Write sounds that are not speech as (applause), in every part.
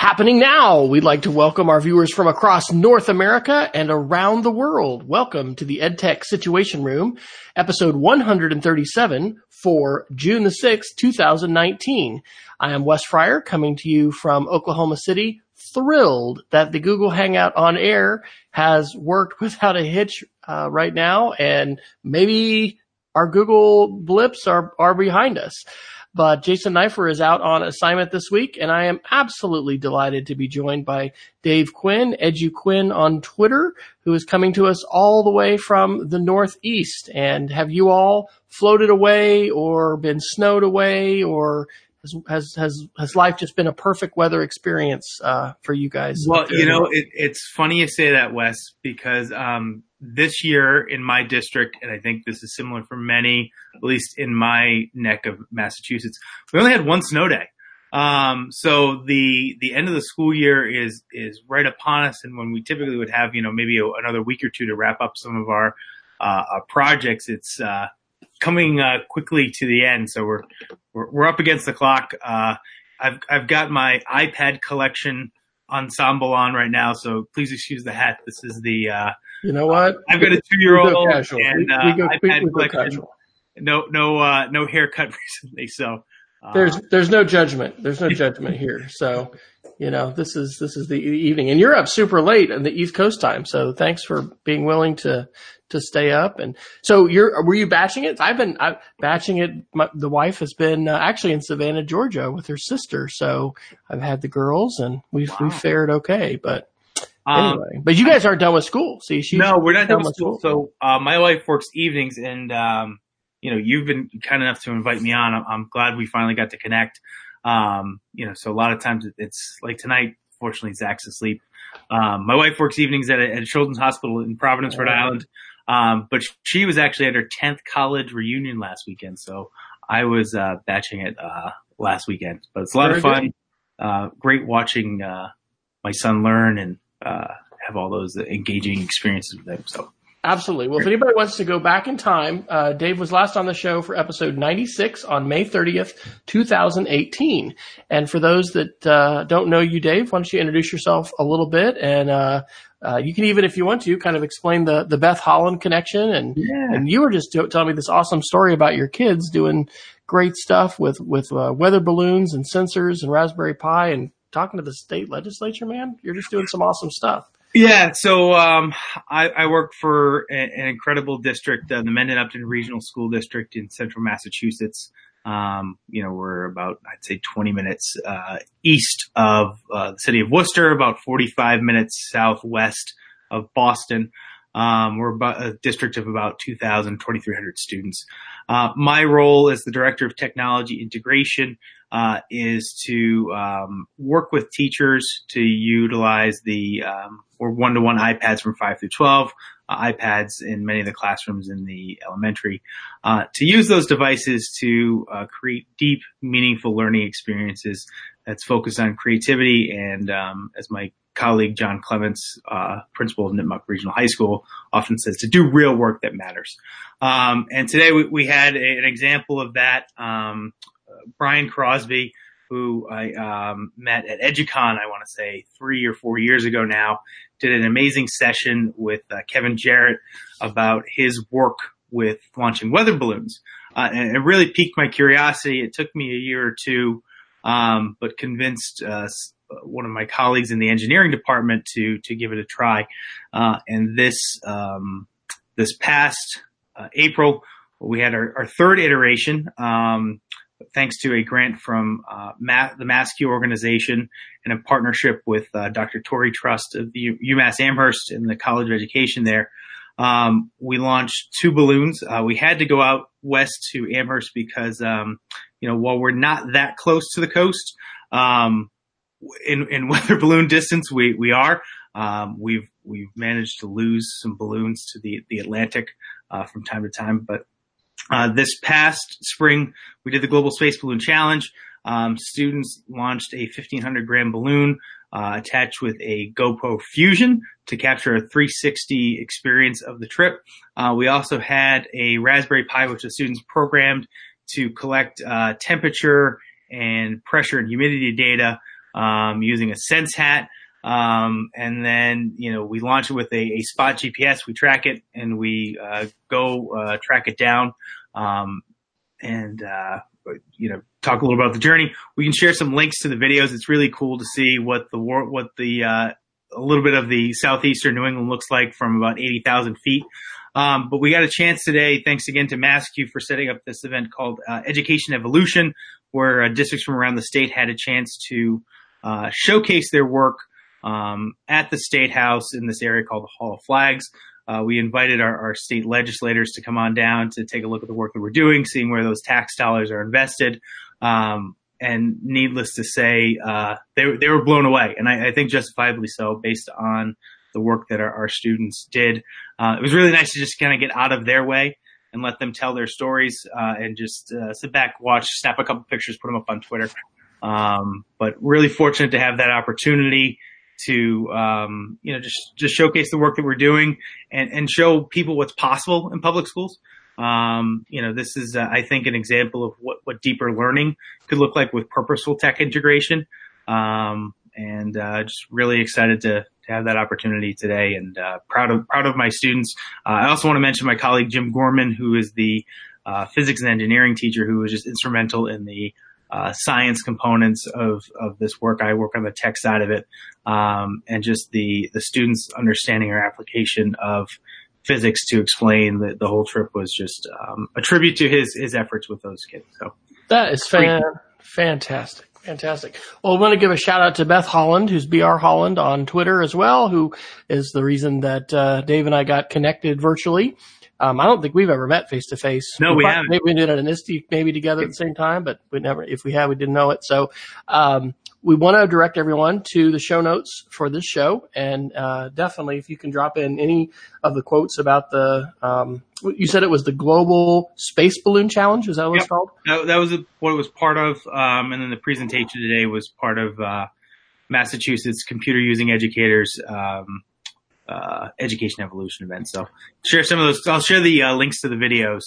Happening now, we'd like to welcome our viewers from across North America and around the world. Welcome to the EdTech Situation Room, episode 137 for June the 6th, 2019. I am Wes Fryer coming to you from Oklahoma City. Thrilled that the Google Hangout on air has worked without a hitch uh, right now, and maybe our Google blips are, are behind us. But Jason Neiffer is out on assignment this week, and I am absolutely delighted to be joined by Dave Quinn, Edu Quinn on Twitter, who is coming to us all the way from the Northeast. And have you all floated away or been snowed away or has has has, has life just been a perfect weather experience uh, for you guys? Well, you know, it, it's funny you say that, Wes, because um, this year in my district, and I think this is similar for many, at least in my neck of Massachusetts, we only had one snow day. Um, so the the end of the school year is is right upon us, and when we typically would have you know maybe a, another week or two to wrap up some of our, uh, our projects, it's uh, coming uh, quickly to the end. So we're we're, we're up against the clock. Uh, I've I've got my iPad collection ensemble on right now, so please excuse the hat. This is the uh, you know what? I've got a two year old and we, uh, we go, iPad collection. No, no, uh, no haircut (laughs) recently. So there's there's no judgment. There's no (laughs) judgment here. So you know this is this is the evening, and you're up super late in the East Coast time. So thanks for being willing to to stay up. And so you're were you batching it? I've been I, batching it. My, the wife has been uh, actually in Savannah, Georgia, with her sister. So I've had the girls, and we've wow. we fared okay. But um, anyway, but you guys aren't done with school. See, she's no, we're not done with school. school. So uh, my wife works evenings, and um, you know, you've been kind enough to invite me on. I'm, I'm glad we finally got to connect. Um, you know, so a lot of times it's like tonight. Fortunately, Zach's asleep. Um, my wife works evenings at a, at children's hospital in Providence, Rhode Island. Um, but she was actually at her 10th college reunion last weekend. So I was, uh, batching it, uh, last weekend, but it's a lot Very of fun. Uh, great watching, uh, my son learn and, uh, have all those engaging experiences with him. So. Absolutely. Well, if anybody wants to go back in time, uh, Dave was last on the show for episode 96 on May 30th, 2018. And for those that uh, don't know you, Dave, why don't you introduce yourself a little bit? And uh, uh you can even, if you want to, kind of explain the, the Beth Holland connection. And, yeah. and you were just telling me this awesome story about your kids doing great stuff with, with uh, weather balloons and sensors and Raspberry Pi and talking to the state legislature, man. You're just doing some awesome stuff. Yeah, so um, I, I, work for a, an incredible district, uh, the Mendon Upton Regional School District in central Massachusetts. Um, you know, we're about, I'd say 20 minutes uh, east of uh, the city of Worcester, about 45 minutes southwest of Boston. Um, we're about a district of about 2,000, 2,300 students. Uh, my role as the director of technology integration uh, is to um, work with teachers to utilize the um, or one-to-one iPads from 5 through 12, uh, iPads in many of the classrooms in the elementary, uh, to use those devices to uh, create deep, meaningful learning experiences that's focused on creativity and, um, as my colleague John Clements, uh, principal of Nipmuc Regional High School, often says to do real work that matters. Um, and today we, we had a, an example of that. Brian Crosby, who I um, met at EduCon, I want to say three or four years ago now, did an amazing session with uh, Kevin Jarrett about his work with launching weather balloons. Uh, and it really piqued my curiosity. It took me a year or two, um, but convinced uh, one of my colleagues in the engineering department to to give it a try. Uh, and this um, this past uh, April, we had our, our third iteration. Um, thanks to a grant from uh, Ma- the MassCUE organization and a partnership with uh, Dr. Torrey Trust of the U- UMass Amherst and the College of Education there. Um, we launched two balloons. Uh, we had to go out west to Amherst because, um, you know, while we're not that close to the coast, um, in, in (laughs) weather balloon distance, we, we are. Um, we've, we've managed to lose some balloons to the, the Atlantic, uh, from time to time, but uh, this past spring, we did the Global Space Balloon Challenge. Um, students launched a 1500 gram balloon uh, attached with a GoPro Fusion to capture a 360 experience of the trip. Uh, we also had a Raspberry Pi, which the students programmed to collect uh, temperature and pressure and humidity data um, using a Sense hat. Um, and then, you know, we launch it with a, a spot GPS. We track it and we, uh, go, uh, track it down. Um, and, uh, you know, talk a little about the journey. We can share some links to the videos. It's really cool to see what the war, what the, uh, a little bit of the southeastern New England looks like from about 80,000 feet. Um, but we got a chance today, thanks again to MassCUE for setting up this event called uh, Education Evolution, where uh, districts from around the state had a chance to uh, showcase their work um, at the State House in this area called the Hall of Flags. Uh, we invited our, our, state legislators to come on down to take a look at the work that we're doing, seeing where those tax dollars are invested. Um, and needless to say, uh, they, they were blown away, and I, I, think justifiably so, based on the work that our, our students did. Uh, it was really nice to just kind of get out of their way and let them tell their stories, uh, and just uh, sit back, watch, snap a couple pictures, put them up on Twitter. Um, but really fortunate to have that opportunity to um, you know just just showcase the work that we're doing and and show people what's possible in public schools. Um, you know, this is uh, I think an example of what what deeper learning could look like with purposeful tech integration. Um, and uh, just really excited to to have that opportunity today, and uh, proud of proud of my students. Uh, I also want to mention my colleague Jim Gorman, who is the uh, physics and engineering teacher, who was just instrumental in the uh, science components of, of this work. I work on the tech side of it, um, and just the the students' understanding or application of physics to explain the, the whole trip was just um, a tribute to his his efforts with those kids. So that is fan- fantastic. Fantastic. Well, I want to give a shout out to Beth Holland, who's BR Holland on Twitter as well, who is the reason that uh, Dave and I got connected virtually. Um, I don't think we've ever met face to face. No, we, we haven't. Maybe we did it an ISTE maybe together at the same time, but we never, if we have, we didn't know it. So, um, we want to direct everyone to the show notes for this show. And, uh, definitely if you can drop in any of the quotes about the, um, you said it was the global space balloon challenge. Is that what yep. it's called? That, that was what it was part of. Um, and then the presentation today was part of, uh, Massachusetts computer using educators, um, uh, education evolution event. So share some of those. I'll share the uh, links to the videos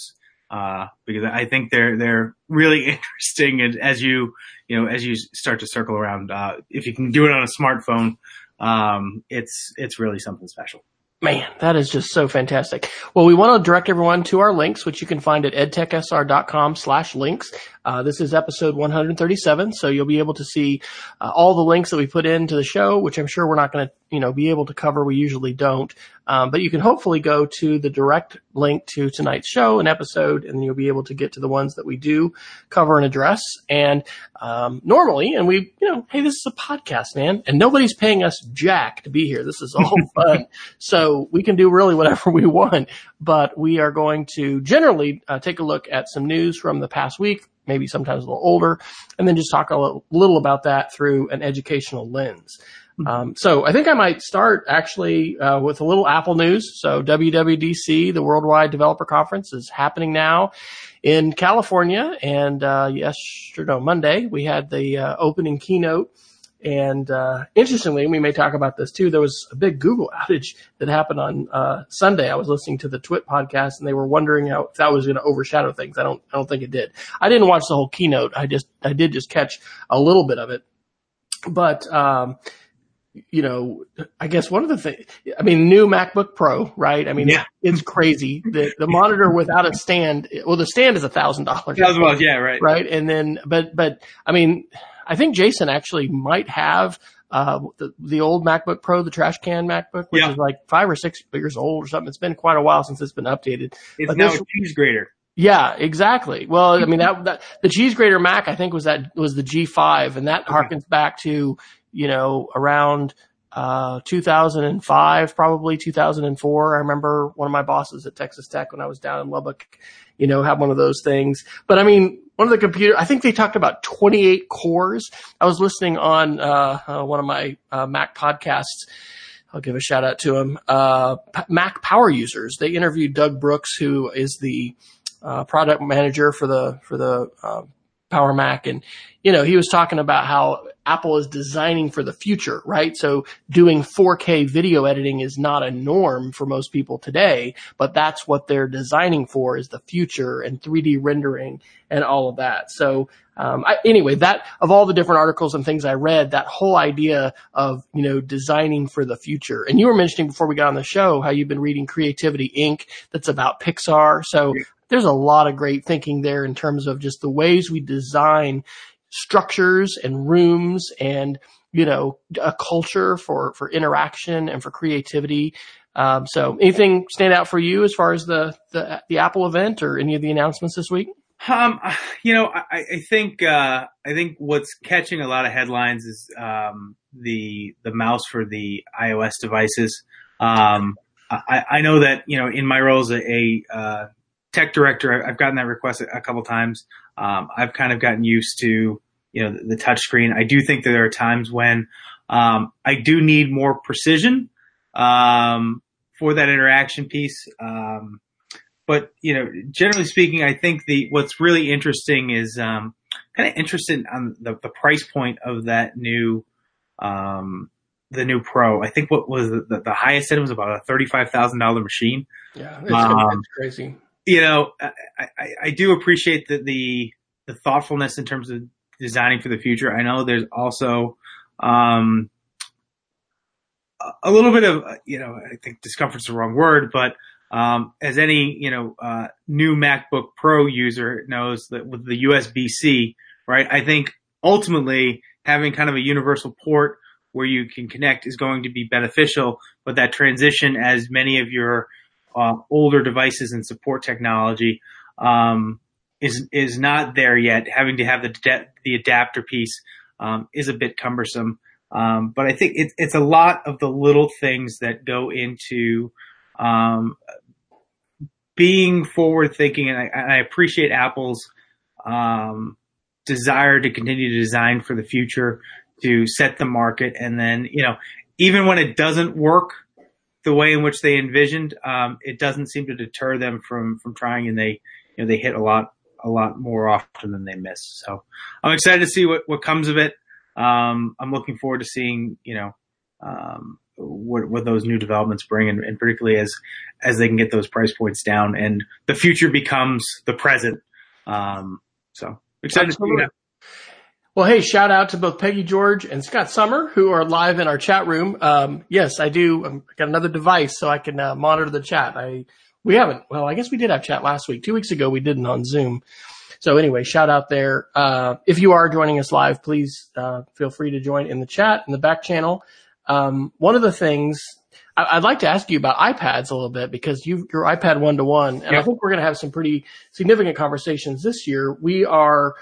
uh, because I think they're they're really (laughs) interesting. And as you you know as you start to circle around, uh, if you can do it on a smartphone, um, it's it's really something special. Man, that is just so fantastic. Well, we want to direct everyone to our links, which you can find at edtechsr.com slash links. Uh, this is episode 137, so you'll be able to see uh, all the links that we put into the show, which I'm sure we're not going to, you know, be able to cover. We usually don't, um, but you can hopefully go to the direct link to tonight's show and episode, and you'll be able to get to the ones that we do cover and address. And um, normally, and we, you know, hey, this is a podcast, man, and nobody's paying us jack to be here. This is all (laughs) fun, so we can do really whatever we want. But we are going to generally uh, take a look at some news from the past week maybe sometimes a little older, and then just talk a little, about that through an educational lens. Mm-hmm. Um, so I think I might start actually uh, with a little Apple news. So WWDC, the Worldwide Developer Conference, is happening now in California, and uh, yesterday, no, Monday, we had the uh, opening keynote and uh, interestingly, we may talk about this too. There was a big Google outage that happened on uh, Sunday. I was listening to the TWiT podcast, and they were wondering how if that was going to overshadow things. I don't, I don't think it did. I didn't watch the whole keynote. I just, I did just catch a little bit of it. But um, you know, I guess one of the things, I mean, new MacBook Pro, right? I mean, yeah. it's crazy. The the monitor without a stand, well, the stand is a thousand dollars. Thousand dollars, yeah, right. Right, and then, but but I mean I think Jason actually might have uh, the, the old MacBook Pro, the trash can MacBook, which yeah. is like five or six years old or something. It's been quite a while since it's been updated. It's but now this, a cheese grater. Yeah, exactly. Well, I mean (laughs) that, that the cheese grater Mac, I think was that was the G5, and that okay. harkens back to you know around uh, 2005, probably 2004. I remember one of my bosses at Texas Tech when I was down in Lubbock, you know, had one of those things. But I mean, one of the computer, I think they talked about 28 cores. I was listening on, uh, uh, one of my, uh, Mac podcasts. I'll give a shout out to him. Uh, Mac power users. They interviewed Doug Brooks, who is the, uh, product manager for the, for the, uh, Power Mac. And, you know, he was talking about how Apple is designing for the future, right? So doing 4K video editing is not a norm for most people today, but that's what they're designing for is the future and 3D rendering and all of that. So, um, I, anyway, that of all the different articles and things I read, that whole idea of, you know, designing for the future. And you were mentioning before we got on the show how you've been reading Creativity Inc. that's about Pixar. So there's a lot of great thinking there in terms of just the ways we design structures and rooms and you know a culture for for interaction and for creativity. Um, so, anything stand out for you as far as the, the the Apple event or any of the announcements this week? Um, you know, I, I think uh, I think what's catching a lot of headlines is um, the the mouse for the iOS devices. Um, I, I know that you know in my role as a, a uh, tech director, I've gotten that request a, couple times. Um, I've kind of gotten used to you know, the, the touch screen. I do think that there are times when um, I do need more precision um, for that interaction piece. Um, but you know, generally speaking, I think the what's really interesting is um, kind of interested on the, the price point of that new um, the new Pro. I think what was the, the highest end was about a thirty five thousand dollar machine. Yeah, it's, um, it's, crazy. You know, I, I, I do appreciate the, the the thoughtfulness in terms of designing for the future. I know there's also um, a little bit of you know I think discomfort's the wrong word, but um, as any you know uh, new MacBook Pro user knows that with the USB C, right? I think ultimately having kind of a universal port where you can connect is going to be beneficial, but that transition as many of your uh, older devices and support technology um, is is not there yet. Having to have the de- the adapter piece um, is a bit cumbersome. Um, but I think it, it's a lot of the little things that go into um, being forward thinking, and I, and I, appreciate Apple's um, desire to continue to design for the future, to set the market, and then you know even when it doesn't work the way in which they envisioned, um, it doesn't seem to deter them from from trying, and they you know they hit a lot a lot more often than they miss. So I'm excited to see what, what comes of it. Um, I'm looking forward to seeing, you know, um, what, what those new developments bring and, and, particularly as, as they can get those price points down and the future becomes the present. Um, so excited Absolutely. to see that. Well, hey, shout out to both Peggy George and Scott Summer who are live in our chat room. Um, yes, I do. Um, I got another device so I can uh, monitor the chat. I we haven't. Well, I guess we did have chat last week. Two weeks ago, we didn't on Zoom. So anyway, shout out there. Uh, if you are joining us live, please uh, feel free to join in the chat in the back channel. Um, one of the things I, would like to ask you about iPads a little bit because you your iPad one to one, and I think we're going to have some pretty significant conversations this year. We are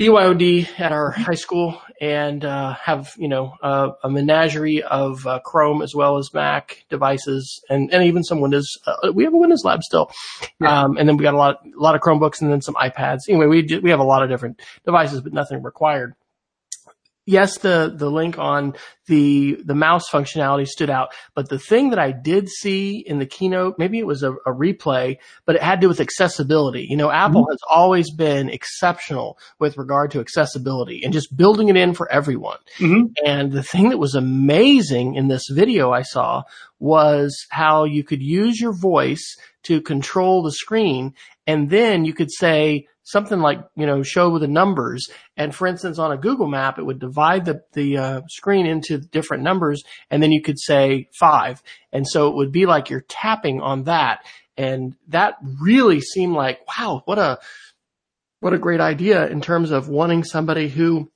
BYOD at our high school and uh, have you know uh, a menagerie of uh, Chrome as well as Mac devices and, and even some Windows. Uh, we have a Windows lab still, yeah. um, and then we got a lot a lot of Chromebooks and then some iPads. Anyway, we we have a lot of different devices, but nothing required yes, the, the link on the, the mouse functionality stood out, but the thing that I did see in the keynote, maybe it was a, a replay, but it had to do with accessibility. You know, Apple mm-hmm. has always been exceptional with regard to accessibility and just building it in for everyone. Mm-hmm. And the thing that was amazing in this video I saw was how you could use your voice to control the screen and then you could say, something like, you know, show the numbers. And for instance, on a Google map, it would divide the, the uh, screen into different numbers and then you could say five. And so it would be like you're tapping on that. And that really seemed like, wow, what a, what a great idea in terms of wanting somebody who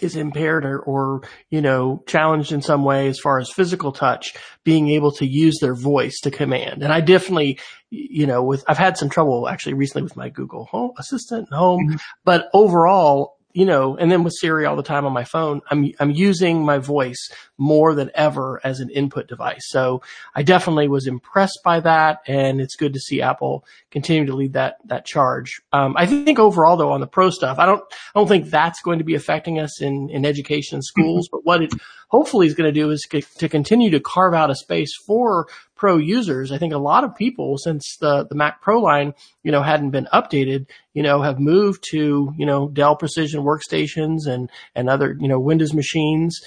is impaired or, or, you know, challenged in some way as far as physical touch, being able to use their voice to command. And I definitely, you know, with, I've had some trouble actually recently with my Google Home Assistant home, mm-hmm. but overall, you know, and then with Siri all the time on my phone, I'm, I'm using my voice more than ever as an input device. So I definitely was impressed by that. And it's good to see Apple continue to lead that, that charge. Um, I think overall though on the pro stuff, I don't, I don't think that's going to be affecting us in, in education and schools, mm-hmm. but what it, hopefully is going to do is to continue to carve out a space for pro users. I think a lot of people since the, the Mac Pro line, you know, hadn't been updated, you know, have moved to, you know, Dell Precision workstations and, and other, you know, Windows machines.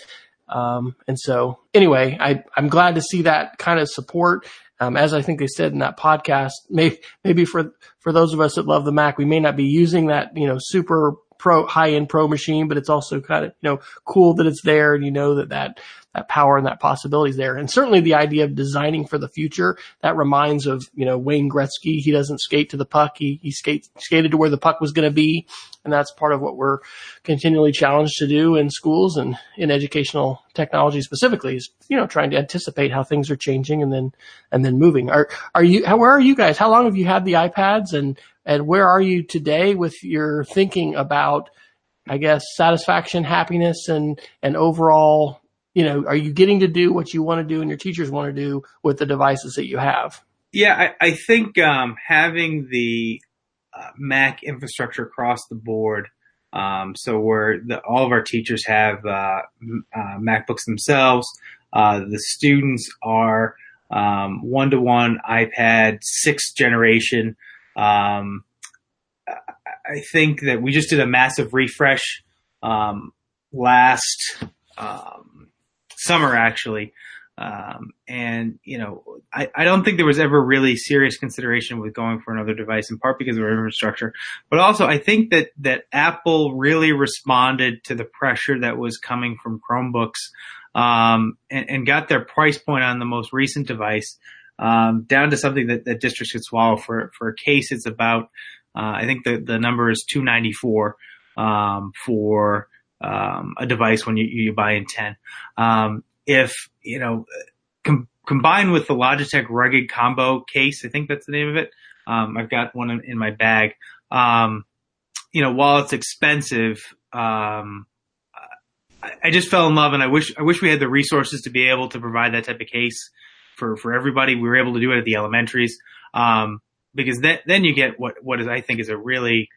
Um, and so anyway, I, I'm glad to see that kind of support. Um, as I think they said in that podcast, maybe, maybe for, for those of us that love the Mac, we may not be using that, you know, super pro, high end pro machine, but it's also kind of, you know, cool that it's there and you know that that, that power and that possibility is there. And certainly the idea of designing for the future, that reminds of, you know, Wayne Gretzky. He doesn't skate to the puck. He, he skates, skated to where the puck was going to be. And that's part of what we're continually challenged to do in schools and in educational technology specifically is, you know, trying to anticipate how things are changing and then, and then moving. Are, are you, how, where are you guys? How long have you had the iPads and, and where are you today with your thinking about, I guess, satisfaction, happiness and, and overall you know, are you getting to do what you want to do and your teachers want to do with the devices that you have? Yeah, I, I think um, having the uh, Mac infrastructure across the board, um, so where all of our teachers have uh, uh, MacBooks themselves, uh, the students are one to one iPad sixth generation. Um, I think that we just did a massive refresh um, last um, summer actually. Um, and you know, I, I don't think there was ever really serious consideration with going for another device, in part because of our infrastructure, but also I think that that Apple really responded to the pressure that was coming from Chromebooks, um, and, and, got their price point on the most recent device um, down to something that, that districts could swallow. For for a case, it's about uh, I think the the number is two ninety four um, for um, a device when you, you buy in 10. Um, if, you know, com- combined with the Logitech rugged combo case, I think that's the name of it. Um, I've got one in, in my bag. Um, you know, while it's expensive, um, I, just fell in love and I wish, I wish we had the resources to be able to provide that type of case for, for everybody. We were able to do it at the elementaries. Um, because then, then you get what, what is, I think is a really,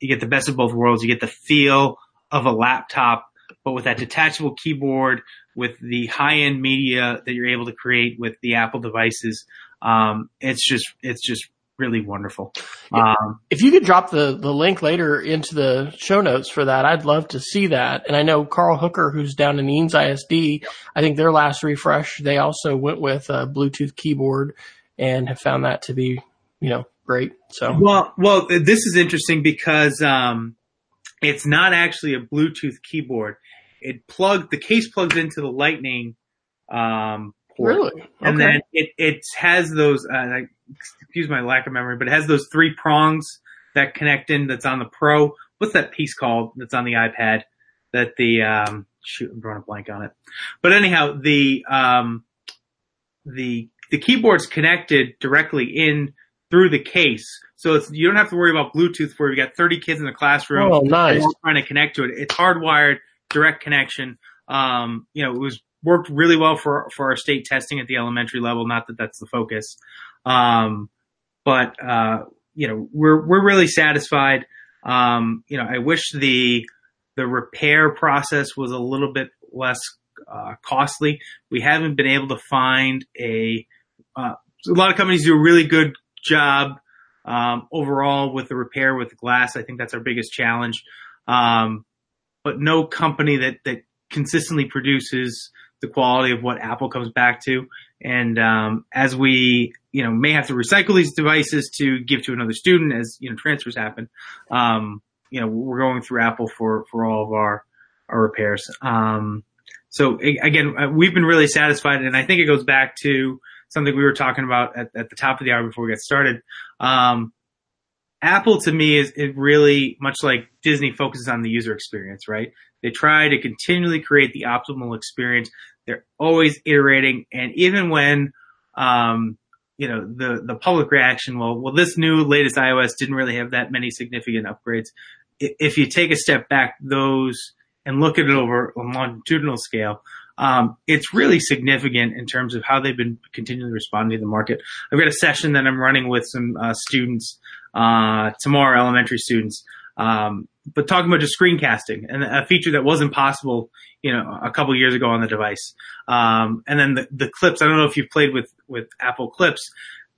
you get the best of both worlds. You get the feel of a laptop, but with that detachable keyboard, with the high end media that you're able to create with the Apple devices, um, it's just it's just really wonderful. Um, if you could drop the, the link later into the show notes for that, I'd love to see that. And I know Carl Hooker, who's down in Eanes ISD, I think their last refresh, they also went with a Bluetooth keyboard and have found that to be, you know, great. So, well, well, this is interesting because, um, it's not actually a Bluetooth keyboard. It plugs the case plugs into the Lightning um, port, really? Okay. and then it it has those. Uh, excuse my lack of memory, but it has those three prongs that connect in. That's on the Pro. What's that piece called? That's on the iPad. That the um, shoot, I'm drawing a blank on it. But anyhow, the um, the the keyboard's connected directly in through the case. So it's, you don't have to worry about Bluetooth where you got 30 kids in the classroom. Oh, nice. Trying to connect to it. It's hardwired, direct connection. Um, you know, it was worked really well for, for our state testing at the elementary level. Not that that's the focus. Um, but, uh, you know, we're, we're really satisfied. Um, you know, I wish the, the repair process was a little bit less, uh, costly. We haven't been able to find a, uh, a lot of companies do a really good job um, overall with the repair with the glass. I think that's our biggest challenge. Um, but no company that that consistently produces the quality of what Apple comes back to. And um, as we, you know, may have to recycle these devices to give to another student as you know transfers happen, um, you know, we're going through Apple for for all of our our repairs. Um, so again, uh, we've been really satisfied, and I think it goes back to something we were talking about at, at the top of the hour before we get started. Um, Apple to me is it really much like Disney focuses on the user experience, right? They try to continually create the optimal experience. They're always iterating, and even when um, you know the the public reaction, well, well, this new latest iOS didn't really have that many significant upgrades. If you take a step back, those and look at it over a longitudinal scale, um, it's really significant in terms of how they've been continually responding to the market. I've got a session that I'm running with some uh, students uh, tomorrow, elementary students, um, but talking about just screencasting and a feature that wasn't possible, you know, a couple years ago on the device. Um, and then the, the clips, I don't know if you've played with, with Apple clips.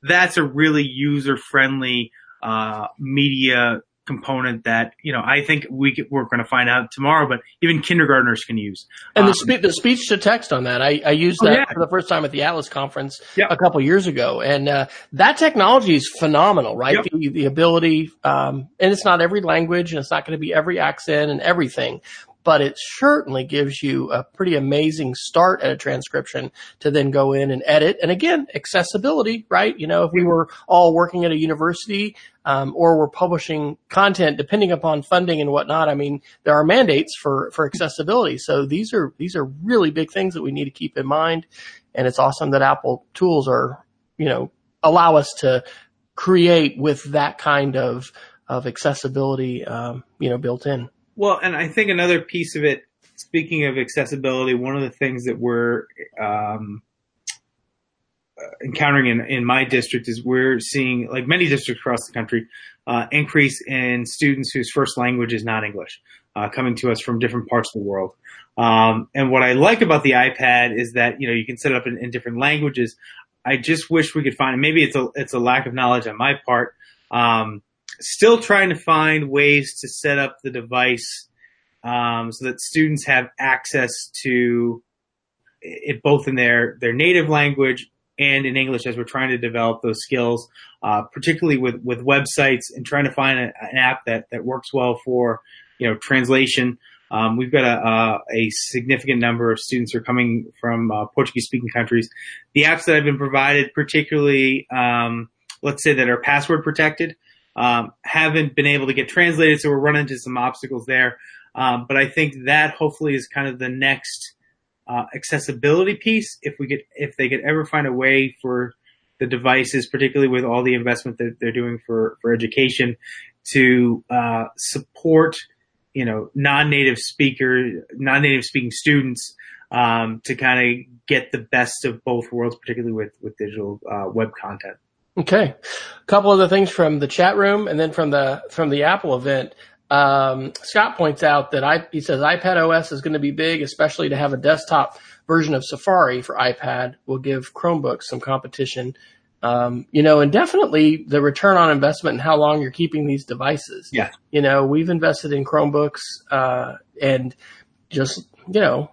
That's a really user friendly, uh, media component that you know I think we we're going to find out tomorrow, but even kindergartners can use. And um, the, spe- the speech to text on that, I, I used oh, that oh, yeah. for the first time at the Atlas conference yep. a couple years ago, and uh, that technology is phenomenal, right? Yep. The, the, ability, um, and it's not every language, and it's not going to be every accent and everything, but it certainly gives you a pretty amazing start at a transcription to then go in and edit. And again, accessibility, right? You know, if we were all working at a university, um, or we're publishing content, depending upon funding and whatnot, I mean, there are mandates for, for accessibility. So these are, these are really big things that we need to keep in mind. And it's awesome that Apple tools are, you know, allow us to create with that kind of, of accessibility, um, you know, built in. Well, and I think another piece of it, speaking of accessibility, one of the things that we're um, encountering in, in my district is we're seeing, like many districts across the country, uh, increase in students whose first language is not English, uh, coming to us from different parts of the world. Um, and what I like about the iPad is that you know you can set it up in, in different languages. I just wish we could find. Maybe it's a it's a lack of knowledge on my part. Um, still trying to find ways to set up the device um, so that students have access to it both in their their native language and in English as we're trying to develop those skills, uh, particularly with with websites and trying to find a, an app that that works well for you know translation. Um, we've got a, a, a, significant number of students who are coming from uh, Portuguese speaking countries. The apps that have been provided, particularly, um, let's say that are password protected, um, haven't been able to get translated, so we're running into some obstacles there. Um, but I think that hopefully is kind of the next uh, accessibility piece. If we could, if they could ever find a way for the devices, particularly with all the investment that they're doing for for education, to uh, support you know non-native speaker, non-native speaking students um, to kind of get the best of both worlds, particularly with with digital uh, web content. Okay. A couple other things from the chat room and then from the, from the Apple event. Um, Scott points out that I, he says iPad OS is going to be big, especially to have a desktop version of Safari for iPad will give Chromebooks some competition. Um, you know, and definitely the return on investment and how long you're keeping these devices. Yeah. You know, we've invested in Chromebooks, uh, and just, you know,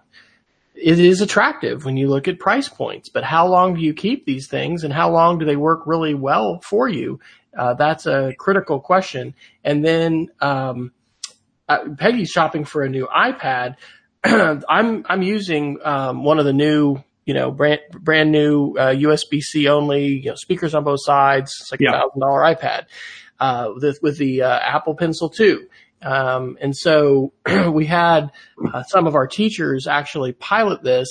it is attractive when you look at price points, but how long do you keep these things and how long do they work really well for you? Uh, that's a critical question. And then, um, uh, Peggy's shopping for a new iPad. (clears throat) I'm, I'm using, um, one of the new, you know, brand, brand new, uh, USB-C only, you know, speakers on both sides. It's like a thousand dollar iPad, uh, with, with the, uh, Apple Pencil 2. Um, and so (clears throat) we had uh, some of our teachers actually pilot this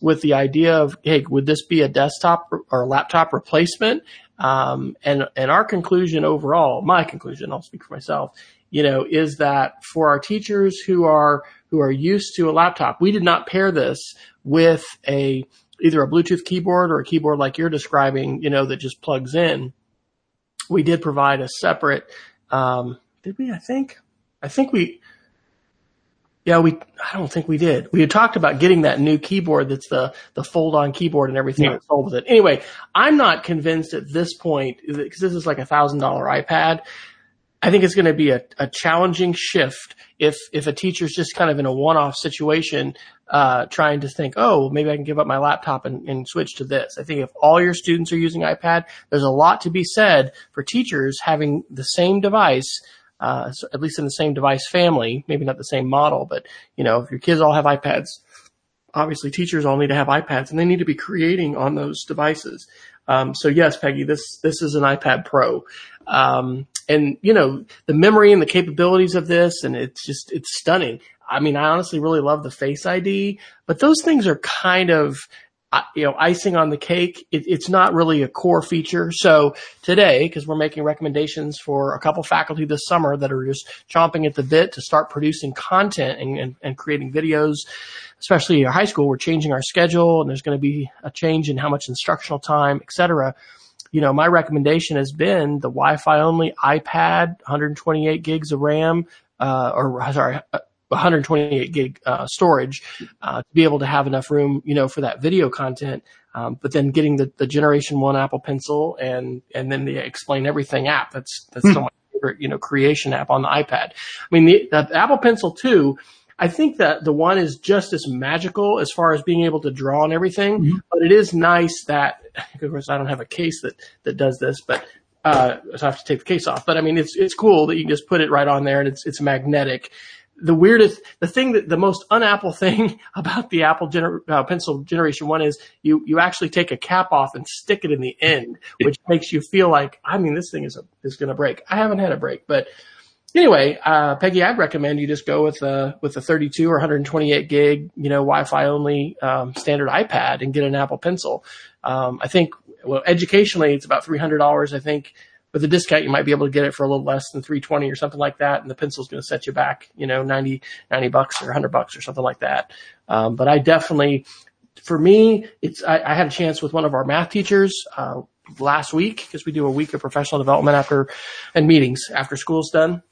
with the idea of, hey, would this be a desktop or laptop replacement? Um, and and our conclusion overall, my conclusion, I'll speak for myself, you know, is that for our teachers who are who are used to a laptop, we did not pair this with a either a Bluetooth keyboard or a keyboard like you're describing, you know, that just plugs in. We did provide a separate. Um, did we? I think I think we, yeah, we, I don't think we did. We had talked about getting that new keyboard that's the, the fold on keyboard and everything yeah. that's sold with it. Anyway, I'm not convinced at this point, because this is like a thousand dollar iPad. I think it's going to be a, a challenging shift if, if a teacher's just kind of in a one off situation, uh, trying to think, oh, maybe I can give up my laptop and, and switch to this. I think if all your students are using iPad, there's a lot to be said for teachers having the same device uh, at least in the same device family, maybe not the same model, but you know, if your kids all have iPads, obviously teachers all need to have iPads and they need to be creating on those devices. Um, so yes, Peggy, this, this is an iPad Pro. Um, and you know, the memory and the capabilities of this and it's just, it's stunning. I mean, I honestly really love the face ID, but those things are kind of, you know, icing on the cake. It, it's not really a core feature. So today, because we're making recommendations for a couple faculty this summer that are just chomping at the bit to start producing content and, and, and creating videos, especially at high school, we're changing our schedule and there's going to be a change in how much instructional time, et cetera. You know, my recommendation has been the Wi-Fi only iPad, 128 gigs of RAM, uh, or sorry, 128 gig uh, storage uh, to be able to have enough room, you know, for that video content. Um, but then getting the, the Generation One Apple Pencil and and then the Explain Everything app. That's that's still my favorite, you know, creation app on the iPad. I mean, the, the Apple Pencil two. I think that the one is just as magical as far as being able to draw and everything, mm-hmm. but it is nice that, (laughs) of course, I don't have a case that, that does this, but uh, so I have to take the case off. But I mean, it's it's cool that you can just put it right on there and it's it's magnetic the weirdest, the thing that the most un-Apple thing (laughs) about the Apple gener- uh, Pencil Generation One is you you actually take a cap off and stick it in the end, which makes you feel like I mean this thing is a, is going to break. I haven't had a break, but anyway, uh, Peggy, I'd recommend you just go with a with a 32 or 128 gig, you know, Wi-Fi only um, standard iPad and get an Apple Pencil. Um, I think well, educationally, it's about three hundred dollars. I think with a discount, you might be able to get it for a little less than 320 or something like that. And the pencil's going to set you back, you know, 90, 90 bucks or 100 bucks or something like that. Um, but I definitely, for me, it's, I, I, had a chance with one of our math teachers, uh, last week because we do a week of professional development after and meetings after school's done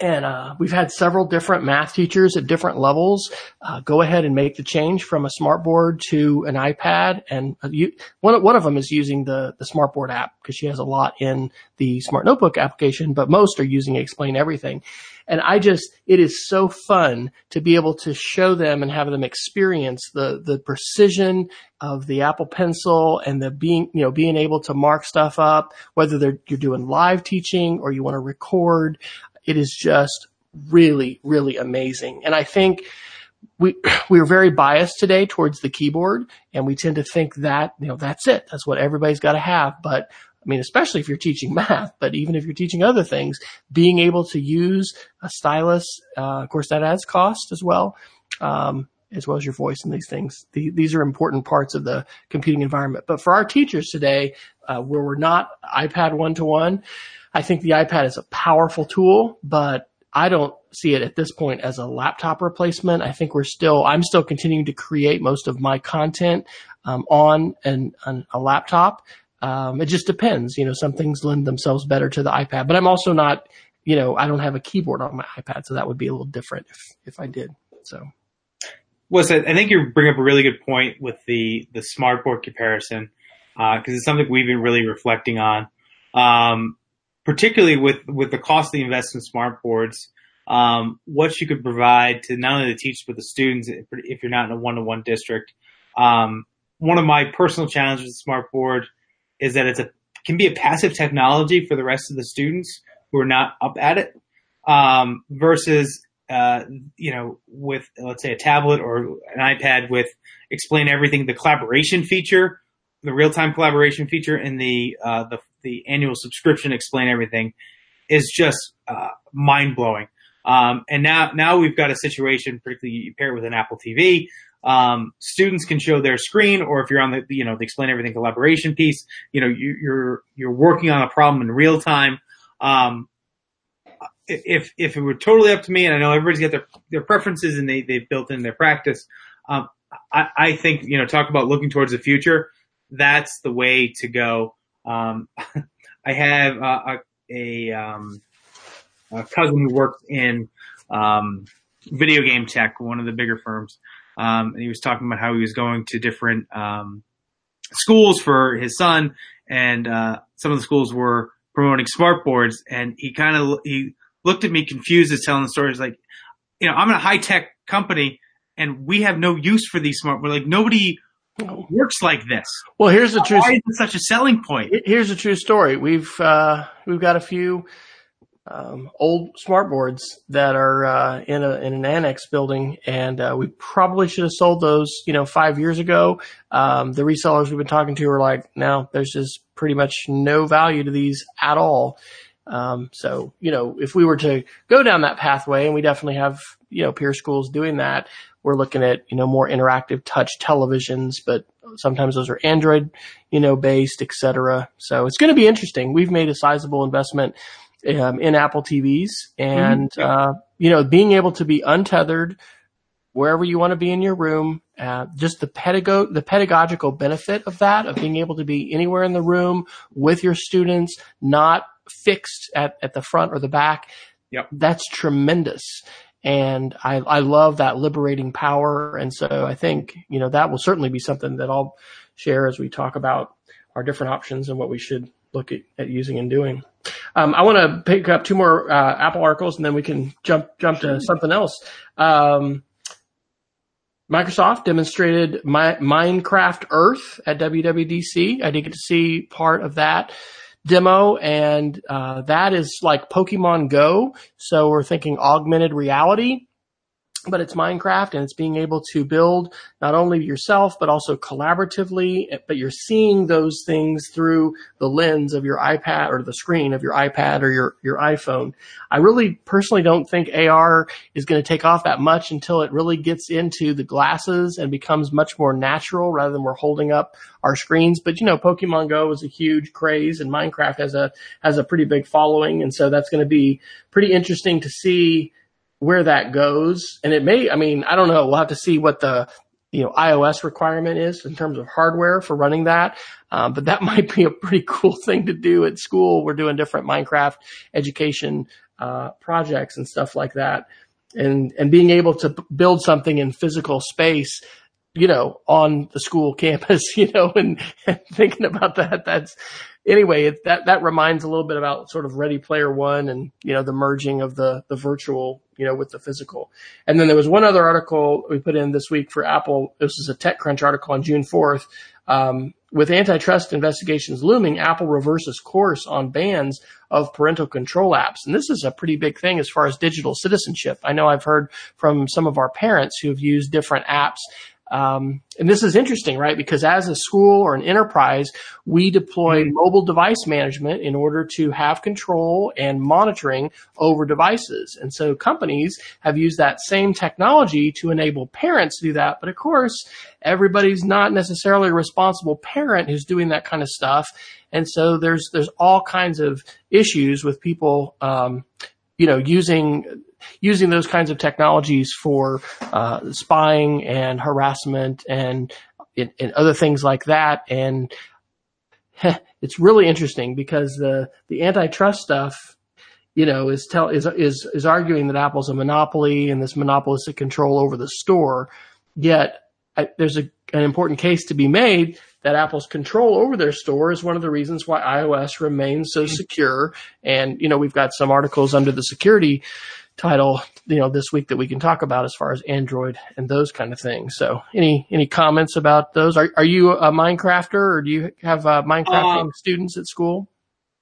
and uh, we've had several different math teachers at different levels uh, go ahead and make the change from a smartboard to an iPad. And uh, you, one, one of them is using the, the smartboard app because she has a lot in the smart notebook application, but most are using Explain Everything. And I just, it is so fun to be able to show them and have them experience the, the precision of the Apple Pencil and the being, you know, being able to mark stuff up, whether they're, you're doing live teaching or you want to record. It is just really, really amazing. And I think we (sighs) we're very biased today towards the keyboard and we tend to think that, you know, that's it. That's what everybody's got to have. But I mean, especially if you're teaching (laughs) math, but even if you're teaching other things, being able to use a stylus, uh, of course, that adds cost as well, um, as well as your voice and these things. The, these are important parts of the computing environment. But for our teachers today, uh, where we're not iPad one to one, I think the iPad is a powerful tool, but I don't see it at this point as a laptop replacement. I think we're still, I'm still continuing to create most of my content um, on an, on a laptop. Um, it just depends. You know, some things lend themselves better to the iPad, but I'm also not, you know, I don't have a keyboard on my iPad, so that would be a little different if if I did. So. Well, I think you bring up a really good point with the the smartboard comparison because uh, it's something we've been really reflecting on. Um, particularly with with the costly investment smart boards, um, what you could provide to not only the teachers but the students if you're not in a one to one district. Um, one of my personal challenges with smart board is that it's a can be a passive technology for the rest of the students who are not up at it, um, versus uh, you know with let's say a tablet or an iPad with explain everything, the collaboration feature, the real time collaboration feature, and the uh, the the annual subscription explain everything is just uh, mind blowing. Um, and now now we've got a situation, particularly you pair it with an Apple TV. Um, students can show their screen, or if you're on the you know the explain everything collaboration piece, you know you, are you're, you're working on a problem in real time. Um, if if it were totally up to me, and I know everybody's got their their preferences and they they've built in their practice, um, I, I think you know talk about looking towards the future. That's the way to go. Um, (laughs) I have uh, a, a, um, a, cousin who works in um, video game tech, one of the bigger firms, um, and he was talking about how he was going to different um, schools for his son, and uh, some of the schools were promoting smart boards, and he kind of he looked at me confused as telling the story. He's like, you know, I'm in a high tech company, and we have no use for these smart. boards. like nobody works like this. Well, here's the truth. Why is it such a selling point? Here's a true story. We've uh, we've got a few um, old smart boards that are uh, in a in an annex building, and uh, we probably should have sold those, you know, five years ago. Um, the resellers we've been talking to are like, no, there's just pretty much no value to these at all. Um, so, you know, if we were to go down that pathway, and we definitely have, you know, peer schools doing that, we're looking at, you know, more interactive touch televisions, but sometimes those are Android, you know, based, etc. So it's going to be interesting. We've made a sizable investment um, in Apple TVs and, mm-hmm. uh, you know, being able to be untethered wherever you want to be in your room, uh, just the pedago- the pedagogical benefit of that, of being able to be anywhere in the room with your students, not fixed at, at the front or the back Yep. That's tremendous. And I, I love that liberating power. And so I think, you know, that will certainly be something that I'll share as we talk about our different options and what we should look at, at using and doing. Um, I want to pick up two more uh, Apple articles and then we can jump jump to something else. Um, Microsoft demonstrated My, Minecraft Earth at WWDC. I did get to see part of that demo, and uh, that is like Pokemon Go. So we're thinking augmented reality but it's Minecraft and it's being able to build not only yourself, but also collaboratively, but you're seeing those things through the lens of your iPad or the screen of your iPad or your, your iPhone. I really personally don't think AR is going to take off that much until it really gets into the glasses and becomes much more natural rather than we're holding up our screens. But you know, Pokemon Go is a huge craze and Minecraft has a, has a pretty big following. And so that's going to be pretty interesting to see where that goes. And it may, I mean, I don't know. We'll have to see what the, you know, iOS requirement is in terms of hardware for running that. Um, but that (laughs) might be a pretty cool thing to do at school. We're doing different Minecraft education, uh, projects and stuff like that. And, and being able to build something in physical space, you know, on the school (laughs) campus, you know, and, and thinking about that, that's, anyway, it, that that reminds a little bit about sort of Ready Player One and you know the merging of the the virtual you know with the physical. And then there was one other article we put in this week for Apple. This is a TechCrunch article on June fourth. Um, with antitrust investigations looming, Apple reverses course on bans of parental control apps. And this is a pretty big thing as far as digital citizenship. I know I've heard from some of our parents who have used different apps um, and this is interesting, right? Because as a school or an enterprise, we deploy mm-hmm. mobile device management in order to have control and monitoring over devices. And so companies have used that same technology to enable parents to do that. But of course, everybody's not necessarily a responsible parent who's doing that kind of stuff. And so there's, there's all kinds of issues with people, um, you know, using using those kinds of technologies for uh, spying and harassment and, and other things like that. And (laughs) it's really interesting because the the antitrust stuff, you know, is tell is is is arguing that Apple's a monopoly and this monopolistic control over the store. Yet I, there's a, an important case to be made that Apple's control over their store is one of the reasons why iOS remains so secure. And you know, we've got some articles under the security title, you know, this week that we can talk about as far as Android and those kind of things. So any, any comments about those? Are, are you a Minecrafter or do you have uh, Minecrafting uh, students at school?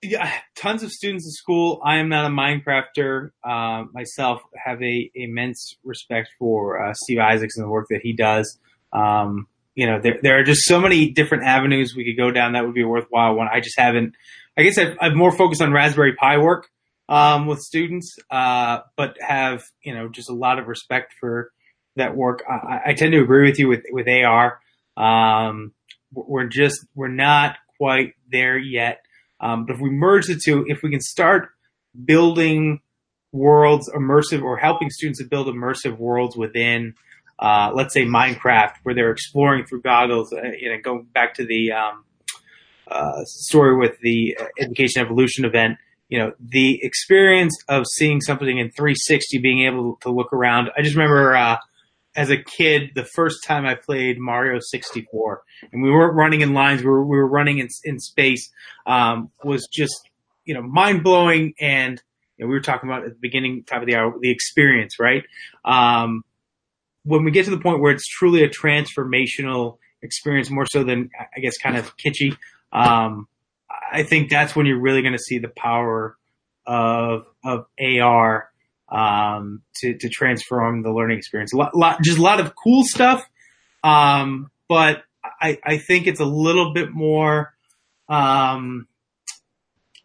Yeah, tons of students at school. I am not a Minecrafter uh, myself. Have a immense respect for uh, Steve Isaacs and the work that he does. Um, you know, there there are just so many different avenues we could go down that would be a worthwhile one. I just haven't. I guess I've, I've more focused on Raspberry Pi work um, with students, uh, but have you know just a lot of respect for that work. I, I tend to agree with you with with AR. Um, we're just we're not quite there yet. Um, but if we merge the two, if we can start building worlds immersive or helping students to build immersive worlds within, uh, let's say Minecraft, where they're exploring through goggles, uh, you know, going back to the um, uh, story with the Education Evolution event, you know, the experience of seeing something in 360, being able to look around. I just remember, uh, as a kid, the first time I played Mario 64 and we weren't running in lines, we were, we were running in, in space, um, was just, you know, mind blowing. And you know, we were talking about at the beginning, top of the hour, the experience, right? Um, when we get to the point where it's truly a transformational experience, more so than, I guess, kind of kitschy, um, I think that's when you're really going to see the power of of AR um, to to transform the learning experience. A lot, lot, just a lot of cool stuff, um, but I, I think it's a little bit more um,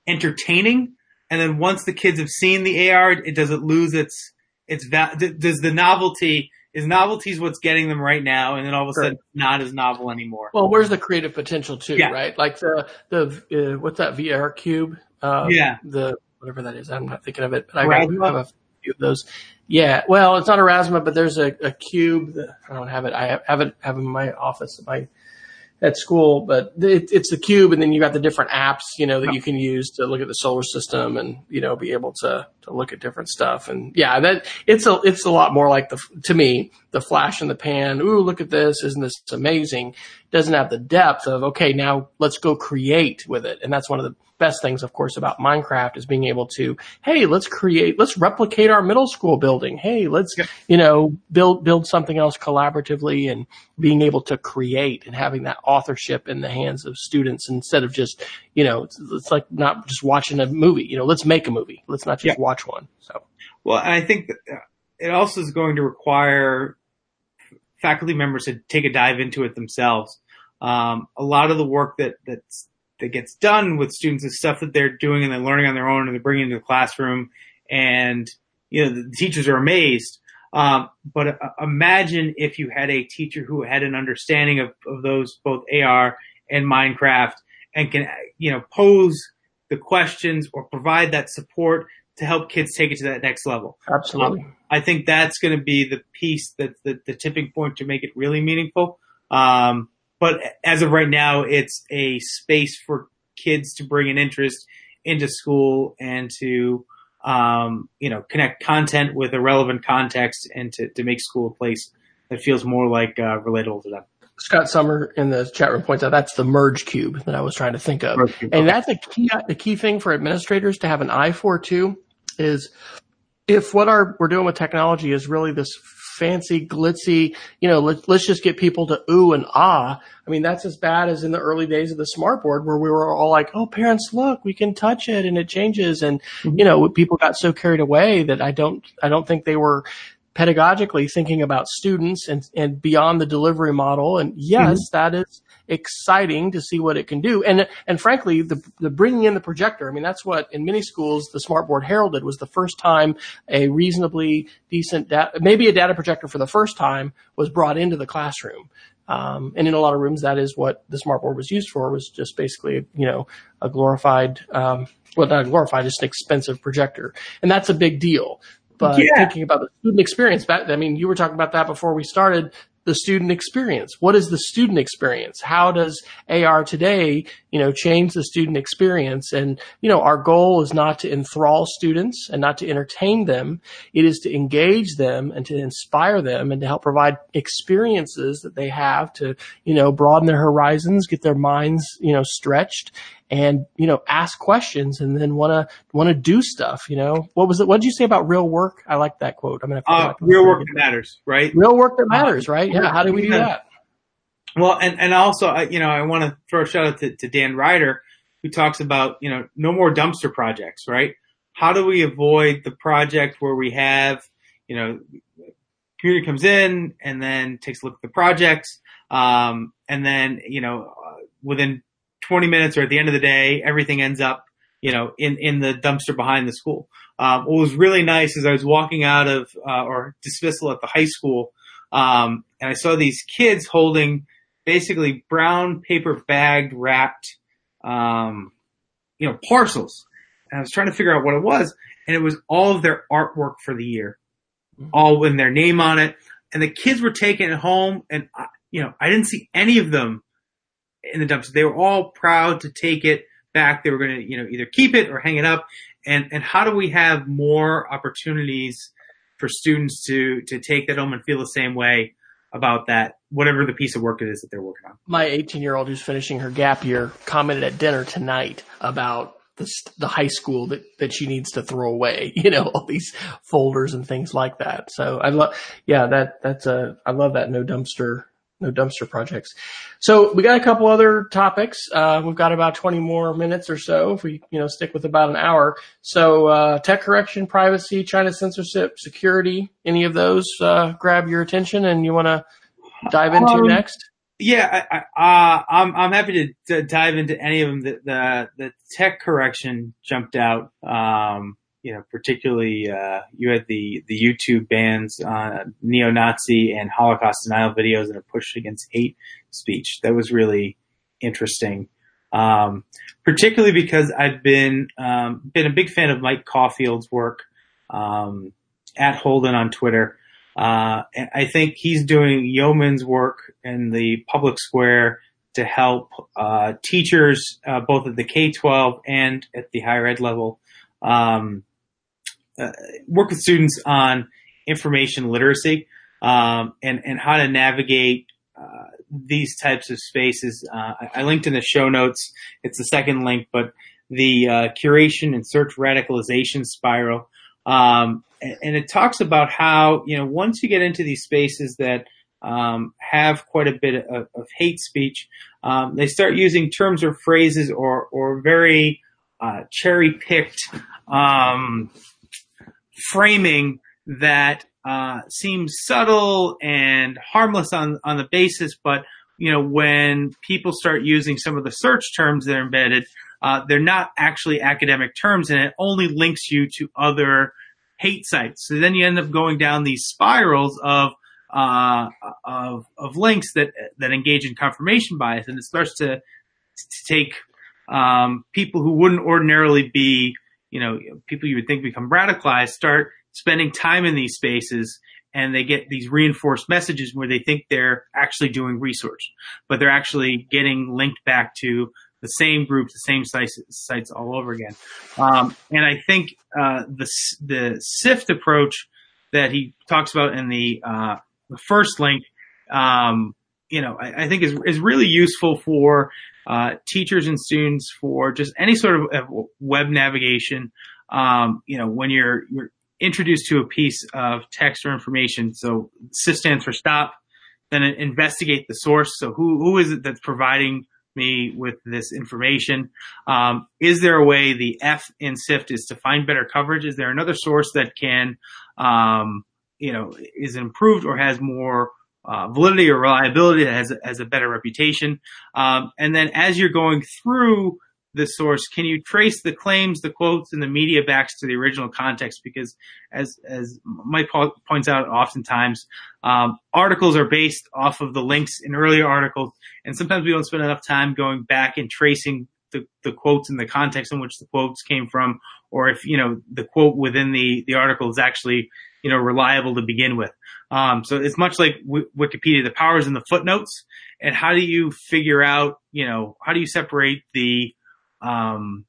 entertaining. And then once the kids have seen the AR, it doesn't lose its its va- does the novelty is novelty is what's getting them right now, and then all of a sure. sudden not as novel anymore. Well, where's the creative potential too, yeah. right? Like the the uh, what's that VR cube? Uh, yeah, the whatever that is. I'm not thinking of it, but I got, have a few of those. Yeah, well, it's not Aurasma, but there's a, a cube that I don't have it. I have, have it have in my office, my at school, but it, it's the cube, and then you got the different apps, you know, that you can use to look at the solar system and you know be able to to look at different stuff. And yeah, that it's a it's a lot more like the to me the flash in the pan. Ooh, look at this! Isn't this amazing? Doesn't have the depth of okay, now let's go create with it, and that's one of the best things, of course, about Minecraft is being able to, hey, let's create, let's replicate our middle school building. Hey, let's, yeah. you know, build, build something else collaboratively and being able to create and having that authorship in the hands of students instead of just, you know, it's, it's like not just watching a movie, you know, let's make a movie. Let's not just yeah. watch one. So. Well, and I think uh, it also is going to require faculty members to take a dive into it themselves. Um, a lot of the work that that's that gets done with students is stuff that they're doing and they're learning on their own and they're bringing into the classroom and you know the teachers are amazed um, but uh, imagine if you had a teacher who had an understanding of, of those both AR and Minecraft and can you know pose the questions or provide that support to help kids take it to that next level. Absolutely. Um, I think that's going to be the piece that's the, the tipping point to make it really meaningful. Um, but as of right now, it's a space for kids to bring an interest into school and to, um, you know, connect content with a relevant context and to, to make school a place that feels more like uh, relatable to them. Scott Summer in the chat room points out that's the merge cube that I was trying to think of, and that's a key the key thing for administrators to have an eye for too. Is if what our we're doing with technology is really this fancy, glitzy, you know, let, let's just get people to ooh and ah. I mean, that's as bad as in the early days of the smartboard where we were all like, oh, parents, look, we can touch it and it changes. And, mm-hmm. you know, people got so carried away that I don't, I don't think they were pedagogically thinking about students and, and beyond the delivery model. And yes, mm-hmm. that is exciting to see what it can do. And, and frankly, the, the bringing in the projector, I mean, that's what in many schools the smartboard heralded was the first time a reasonably decent, da- maybe a data projector for the first time was brought into the classroom. Um, and in a lot of rooms, that is what the smartboard was used for was just basically, you know, a glorified, um, well, not glorified, just an expensive projector. And that's a big deal. But yeah. thinking about the student experience, I mean, you were talking about that before we started the student experience. What is the student experience? How does AR today, you know, change the student experience? And, you know, our goal is not to enthrall students and not to entertain them. It is to engage them and to inspire them and to help provide experiences that they have to, you know, broaden their horizons, get their minds, you know, stretched and you know ask questions and then want to want to do stuff you know? What was it what did you say about real work? I like that quote. I mean uh, real work that matters right? Real work that matters right? Yeah how do we do that? Well and and also you know i want to throw a shout out to, to dan ryder who talks about you know no more dumpster projects right? How do we avoid the project where we have you know community comes in and then takes a look at the project um, and then you know uh, within 20 minutes or at the end of the day, everything ends up, you know, in, in the dumpster behind the school. Um, what was really nice is I was walking out of, uh, or dismissal at the high school, um, and I saw these kids holding basically brown paper bagged wrapped, um, you know, parcels. And I was trying to figure out what it was, and it was all of their artwork for the year, mm-hmm. all with their name on it. And the kids were taking it home, and I, you know, I didn't see any of them in the dumpster. They were all proud to take it back. They were going to, you know, either keep it or hang it up. And, and how do we have more opportunities for students to, to take that home and feel the same way about that, whatever the piece of work it is that they're working on? My 18 year old who's finishing her gap year commented at dinner tonight about the, the high school that, that she needs to throw away, (laughs) you know, all these folders and things like that. So I love, yeah, that, that's a, I love that no dumpster no dumpster projects. So we got a couple other topics. Uh, we've got about 20 more minutes or so if we, you know, stick with about an hour. So, uh, tech correction, privacy, China censorship, security, any of those, uh, grab your attention and you want to dive into um, next? Yeah, I, I, uh, I'm, I'm happy to, to, dive into any of them. The, the, the tech correction jumped out. Um, you know, particularly uh, you had the the YouTube bans on neo-Nazi and Holocaust denial videos and a push against hate speech. That was really interesting, um, particularly because I've been um, been a big fan of Mike Caulfield's work um, at Holden on Twitter. Uh, and I think he's doing yeoman's work in the public square to help uh, teachers, uh, both at the K-12 and at the higher ed level, um, uh, work with students on information literacy um, and and how to navigate uh, these types of spaces. Uh, I, I, linked in the show notes. It's the second link, but the uh, curation and search radicalization spiral. Um, and, and, it talks about how you know once you get into these spaces that um, have quite a bit of, of hate speech, um, they start using terms or phrases or or very uh, cherry picked um, framing that uh, seems subtle and harmless on on the basis, but you know when people start using some of the search terms that are embedded, uh, they're not actually academic terms, and it only links you to other hate sites. So then you end up going down these spirals of uh, of of links that that engage in confirmation bias, and it starts to to take um, people who wouldn't ordinarily be, you know, people you would think become radicalized, start spending time in these spaces and they get these reinforced messages where they think they're actually doing research, but they're actually getting linked back to the same groups, the same sites, sites all over again. Um, and I think uh, the the SIFT approach that he talks about in the uh, the first link, um, you know, I, I, think is is really useful for uh, teachers and students for just any sort of web navigation. Um, you know, when you're you're introduced to a piece of text or information. So SIFT stands for stop. Then investigate the source. So who, who is it that's providing me with this information? Um, is there a way the F in SIFT is to find better coverage? Is there another source that can, um, you know, is improved or has more uh, validity or reliability that has, has a better reputation? Um, and then as you're going through the source, can you trace the claims, the quotes, and the media backs to the original context? Because as as Mike points out, oftentimes um, articles are based off of the links in earlier articles, and sometimes we don't spend enough time going back and tracing the, the quotes and the context in which the quotes came from, or if you know the quote within the the article is actually you know reliable to begin with. Um, so it's much like w- Wikipedia. The power is in the footnotes, and how do you figure out you know how do you separate the um,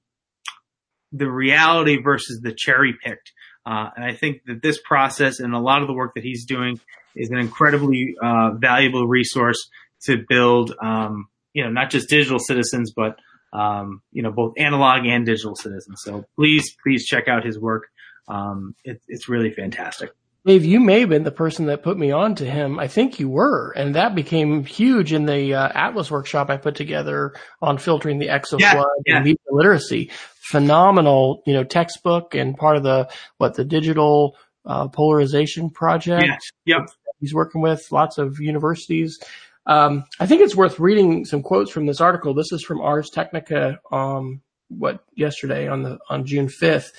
the reality versus the cherry picked. Uh, and I think that this process and a lot of the work that he's doing is an incredibly uh, valuable resource to build, um, you know, not just digital citizens, but um, you know, both analog and digital citizens. So please, please check out his work. Um, it, it's really fantastic. Dave, you may have been the person that put me on to him. I think you were, and that became huge in the uh, Atlas workshop I put together on filtering the exaflood yeah, yeah. and media literacy. Phenomenal, you know, textbook and part of the what the digital uh, polarization project. Yeah. Yep. He's working with lots of universities. Um, I think it's worth reading some quotes from this article. This is from Ars Technica, um, what yesterday on the on June fifth.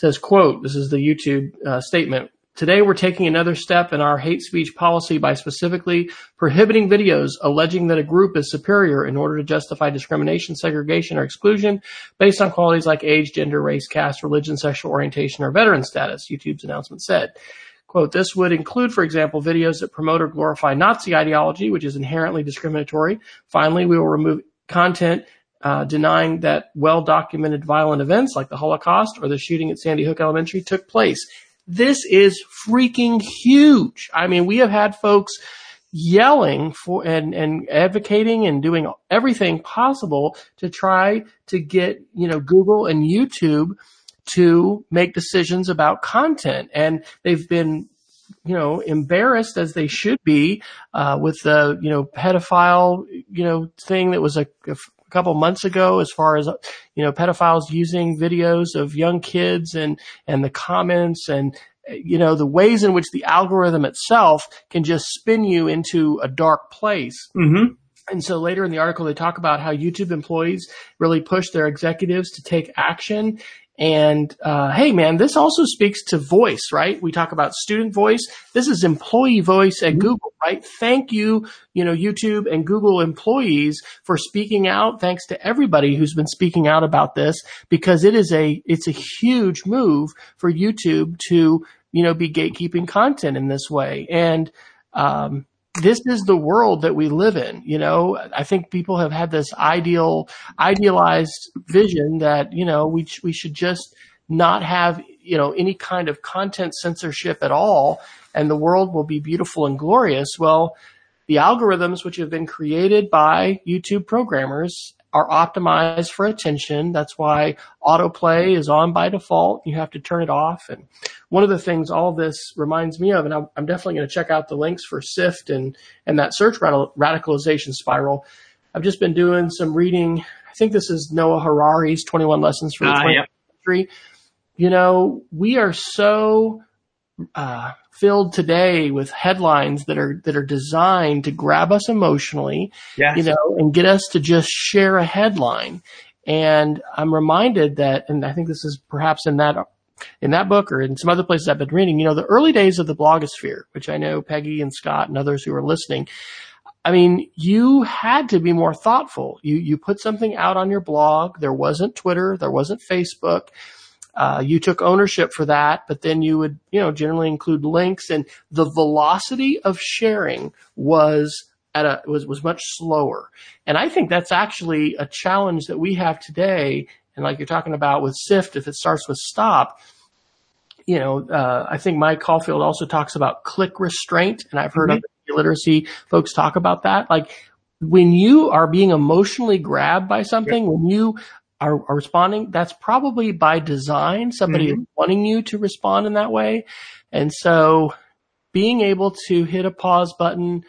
Says, quote, this is the YouTube uh, statement. Today, we're taking another step in our hate speech policy by specifically prohibiting videos alleging that a group is superior in order to justify discrimination, segregation, or exclusion based on qualities like age, gender, race, caste, religion, sexual orientation, or veteran status, YouTube's announcement said. Quote, this would include, for example, videos that promote or glorify Nazi ideology, which is inherently discriminatory. Finally, we will remove content uh, denying that well documented violent events like the Holocaust or the shooting at Sandy Hook Elementary took place. This is freaking huge. I mean, we have had folks yelling for and, and advocating and doing everything possible to try to get, you know, Google and YouTube to make decisions about content. And they've been, you know, embarrassed as they should be, uh, with the, you know, pedophile, you know, thing that was a a couple months ago as far as, you know, pedophiles using videos of young kids and, and the comments and, you know, the ways in which the algorithm itself can just spin you into a dark place. Mm-hmm. And so later in the article, they talk about how YouTube employees really push their executives to take action and uh, hey, man, this also speaks to voice, right? We talk about student voice. This is employee voice at mm-hmm. Google, right? Thank you, you know, YouTube and Google employees for speaking out. Thanks to everybody who's been speaking out about this because it is a it's a huge move for YouTube to you know be gatekeeping content in this way. And um, this is the world that we live in. You know, I think people have had this ideal, idealized vision that, you know, we, we should just not have, you know, any kind of content censorship at all and the world will be beautiful and glorious. Well, the algorithms which have been created by YouTube programmers are optimized for attention. That's why autoplay is on by default. You have to turn it off. And one of the things all this reminds me of, and I'm, definitely going to check out the links for SIFT and, and that search radicalization spiral. I've just been doing some reading. I think this is Noah Harari's 21 Lessons for the uh, 21st Century. You know, we are so uh, filled today with headlines that are that are designed to grab us emotionally, yes. you know, and get us to just share a headline. And I'm reminded that, and I think this is perhaps in that in that book or in some other places I've been reading, you know, the early days of the blogosphere, which I know Peggy and Scott and others who are listening. I mean, you had to be more thoughtful. You you put something out on your blog. There wasn't Twitter. There wasn't Facebook. Uh, you took ownership for that, but then you would, you know, generally include links and the velocity of sharing was at a, was, was much slower. And I think that's actually a challenge that we have today. And like you're talking about with SIFT, if it starts with stop, you know, uh, I think Mike Caulfield also talks about click restraint, and I've heard mm-hmm. other literacy folks talk about that. Like when you are being emotionally grabbed by something, when you are, are responding, that's probably by design. Somebody mm-hmm. wanting you to respond in that way. And so being able to hit a pause button,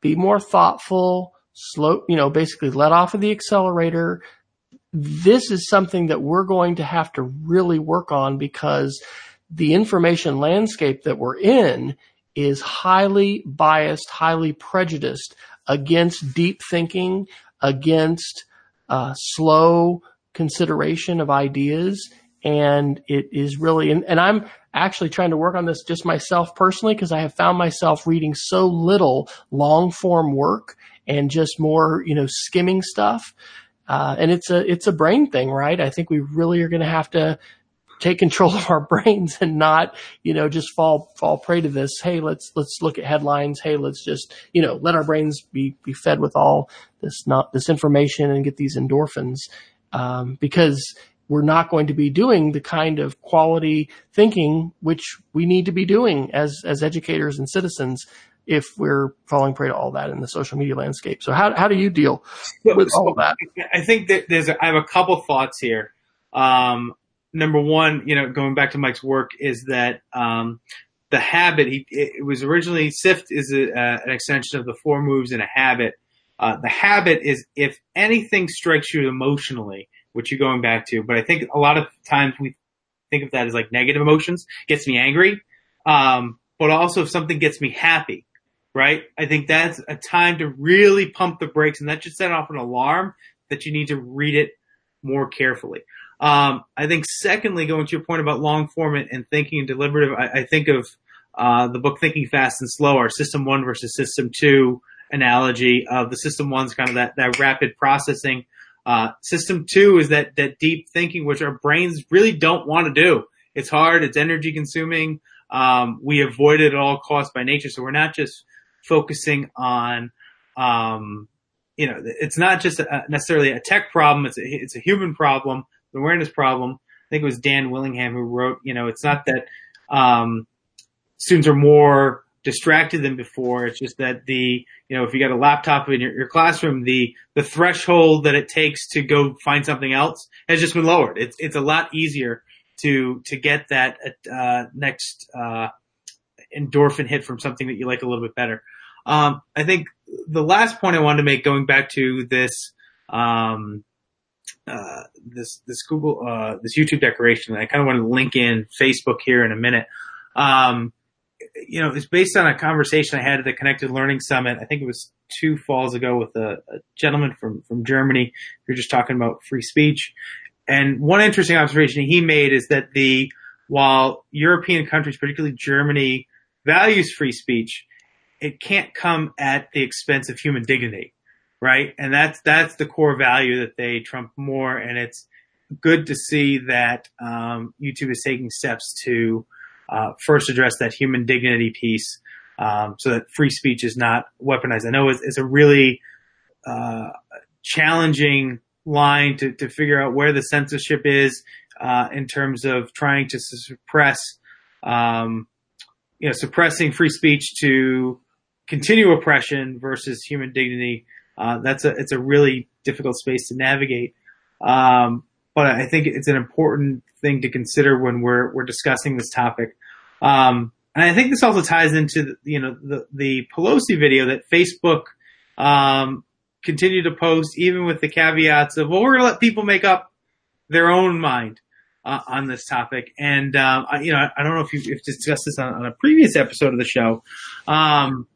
be more thoughtful, slow, you know, basically let off of the accelerator. This is something that we're going to have to really work on because the information landscape that we're in is highly biased, highly prejudiced against deep thinking, against uh, slow consideration of ideas. And it is really, and, and I'm actually trying to work on this just myself personally because I have found myself reading so little long form work and just more, you know, skimming stuff. Uh, and it's a, it's a brain thing, right? I think we really are going to have to take control (laughs) of our brains and not, you know, just fall, fall prey to this. Hey, let's, let's look at headlines. Hey, let's just, you know, let our brains be, be fed with all this, not this information and get these endorphins um, because we're not going to be doing the kind of quality thinking which we need to be doing as as educators and citizens if we're falling prey to all that in the social media landscape. So how how do you deal with all of that? I think that there's a, I have a couple thoughts here. Um, number one, you know, going back to Mike's work is that um, the habit. He it was originally SIFT is a, uh, an extension of the four moves in a habit uh, the habit is if anything strikes you emotionally, which you're going back to, but I think a lot of times we think of that as like negative emotions, gets me angry. Um, but also if something gets me happy, right? I think that's a time to really pump the brakes and that should set off an alarm that you need to read it more carefully. Um, I think secondly, going to your point about long form and, thinking and deliberative, I, I think of, uh, the book Thinking Fast and Slow, our system one versus system two, analogy of the system one's kind of that, that rapid processing. Uh, system two is that, that deep thinking, which our brains really don't want to do. It's hard. It's energy consuming. Um, we avoid it at all costs by nature. So we're not just focusing on, um, you know, it's not just a, necessarily a tech problem. It's a, it's a human problem, awareness problem. I think it was Dan Willingham who wrote, you know, it's not that, um, students are more distracted than before. It's just that the, you know, if you got a laptop in your, your, classroom, the, the threshold that it takes to go find something else has just been lowered. It's, it's a lot easier to, to get that, uh, next, uh, endorphin hit from something that you like a little bit better. Um, I think the last point I wanted to make going back to this, um, uh, this, this Google, uh, this YouTube decoration, I kind of want to link in Facebook here in a minute. Um, you know, it's based on a conversation I had at the Connected Learning Summit. I think it was two falls ago with a, a gentleman from, from Germany. We were just talking about free speech. And one interesting observation he made is that the, while European countries, particularly Germany, values free speech, it can't come at the expense of human dignity, right? And that's, that's the core value that they trump more. And it's good to see that, um, YouTube is taking steps to, uh, first address that human dignity piece. um, so that free speech is not weaponized. I know it's, it's a really uh, challenging line to, to figure out where the censorship is uh, in terms of trying to suppress, um, you know, suppressing free speech to continue oppression versus human dignity. Uh, that's a it's a really difficult space to navigate. Um, but I think it's an important thing to consider when we're we're discussing this topic. Um, and I think this also ties into the, you know the the Pelosi video that Facebook um, continued to post, even with the caveats of well, we're going to let people make up their own mind uh, on this topic. And um, I, you know, I, I, don't know if you've, discussed this on, on, a previous episode of the show. Um,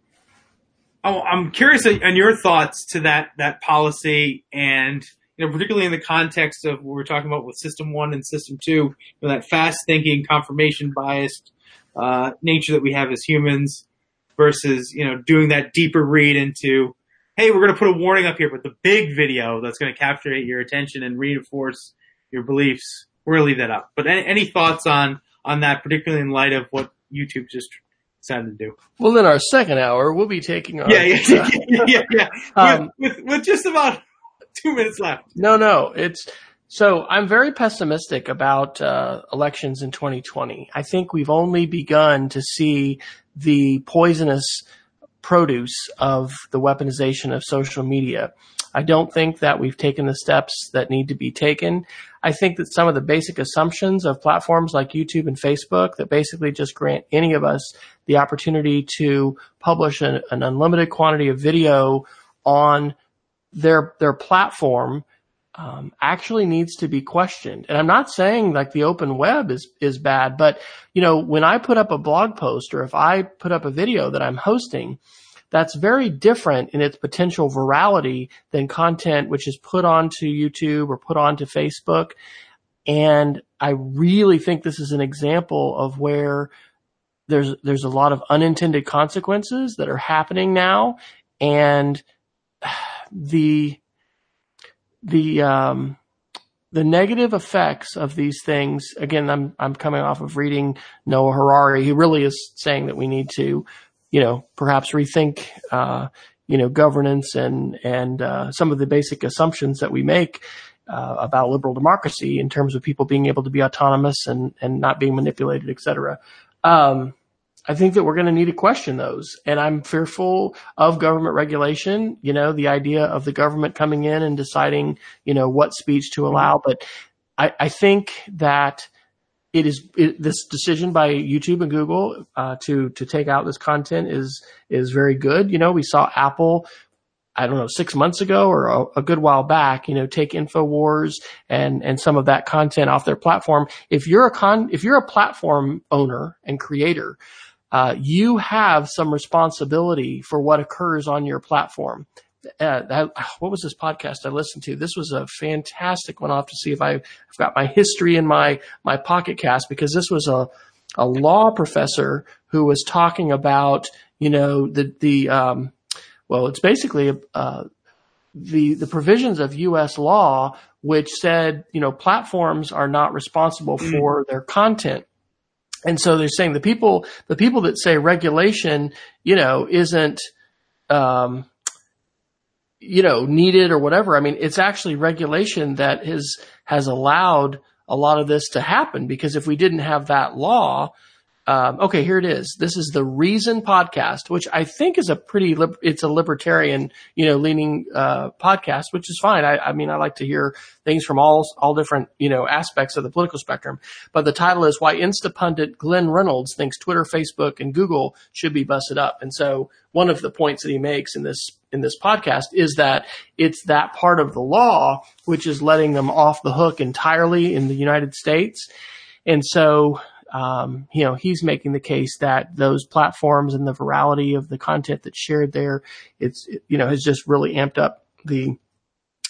oh, I'm curious on your thoughts to that that policy and you know, particularly in the context of what we're talking about with System One and System Two, you know, that fast thinking, confirmation biased uh, nature that we have as humans, versus you know doing that deeper read into, hey, we're going to put a warning up here, but the big video that's going to captivate your attention and reinforce your beliefs, we're going to leave that up. But any, any thoughts on on that, particularly in light of what YouTube just decided to do? Well, in our second hour, we'll be taking our yeah, yeah, (laughs) yeah, yeah, yeah. Um, with, with, with just about (laughs) two minutes left. No, no, it's so I'm very pessimistic about uh, elections in 2020. I think we've only begun to see the poisonous produce of the weaponization of social media. I don't think that we've taken the steps that need to be taken. I think that some of the basic assumptions of platforms like YouTube and Facebook that basically just grant any of us the opportunity to publish an, an unlimited quantity of video on their their platform um, actually needs to be questioned. And I'm not saying like the open web is is bad, but you know when I put up a blog post or if I put up a video that I'm hosting, that's very different in its potential virality than content which is put onto YouTube or put onto Facebook. And I really think this is an example of where there's there's a lot of unintended consequences that are happening now, and the the um, the negative effects of these things. Again, I'm I'm coming off of reading Noah Harari. He really is saying that we need to, you know, perhaps rethink, uh, you know, governance and and uh, some of the basic assumptions that we make. Uh, about liberal democracy in terms of people being able to be autonomous and, and not being manipulated, et cetera. Um, I think that we're going to need to question those. And I'm fearful of government regulation, you know, the idea of the government coming in and deciding, you know, what speech to allow. But I, I think that it is it, this decision by YouTube and Google uh, to to take out this content is is very good. You know, we saw Apple I don't know, six months ago or a, a, good while back, you know, take InfoWars and, and some of that content off their platform. If you're a con, if you're a platform owner and creator, uh, you have some responsibility for what occurs on your platform. Uh, that, what was this podcast I listened to? This was a fantastic one. I'll have to see if I've, I've got my history in my, my pocket cast because this was a, a law professor who was talking about, you know, the, the, um, well, it's basically, uh, the, the provisions of U.S. law, which said, you know, platforms are not responsible mm. for their content. And so they're saying the people, the people that say regulation, you know, isn't, um, you know, needed or whatever. I mean, it's actually regulation that has, has allowed a lot of this to happen because if we didn't have that law, um, okay, here it is. This is the Reason podcast, which I think is a pretty, it's a libertarian, you know, leaning, uh, podcast, which is fine. I, I mean, I like to hear things from all, all different, you know, aspects of the political spectrum. But the title is Why Instapundit Glenn Reynolds Thinks Twitter, Facebook, and Google Should Be Busted Up. And so one of the points that he makes in this, in this podcast is that it's that part of the law, which is letting them off the hook entirely in the United States. And so um, you know, he's making the case that those platforms and the virality of the content that's shared there, it's, you know, has just really amped up the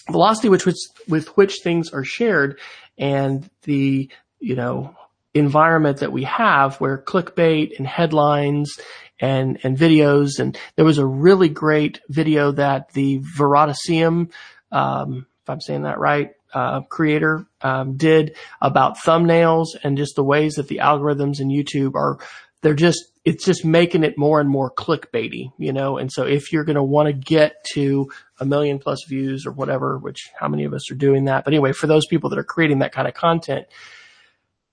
velocity which, with which things are shared and the, you know, environment that we have where clickbait and headlines and, and videos. And there was a really great video that the Veritasium, um, if I'm saying that right, uh, creator um, did about thumbnails and just the ways that the algorithms in YouTube are they're just it's just making it more and more clickbaity, you know. And so if you're going to want to get to a million plus views or whatever, which how many of us are doing that? But anyway, for those people that are creating that kind of content,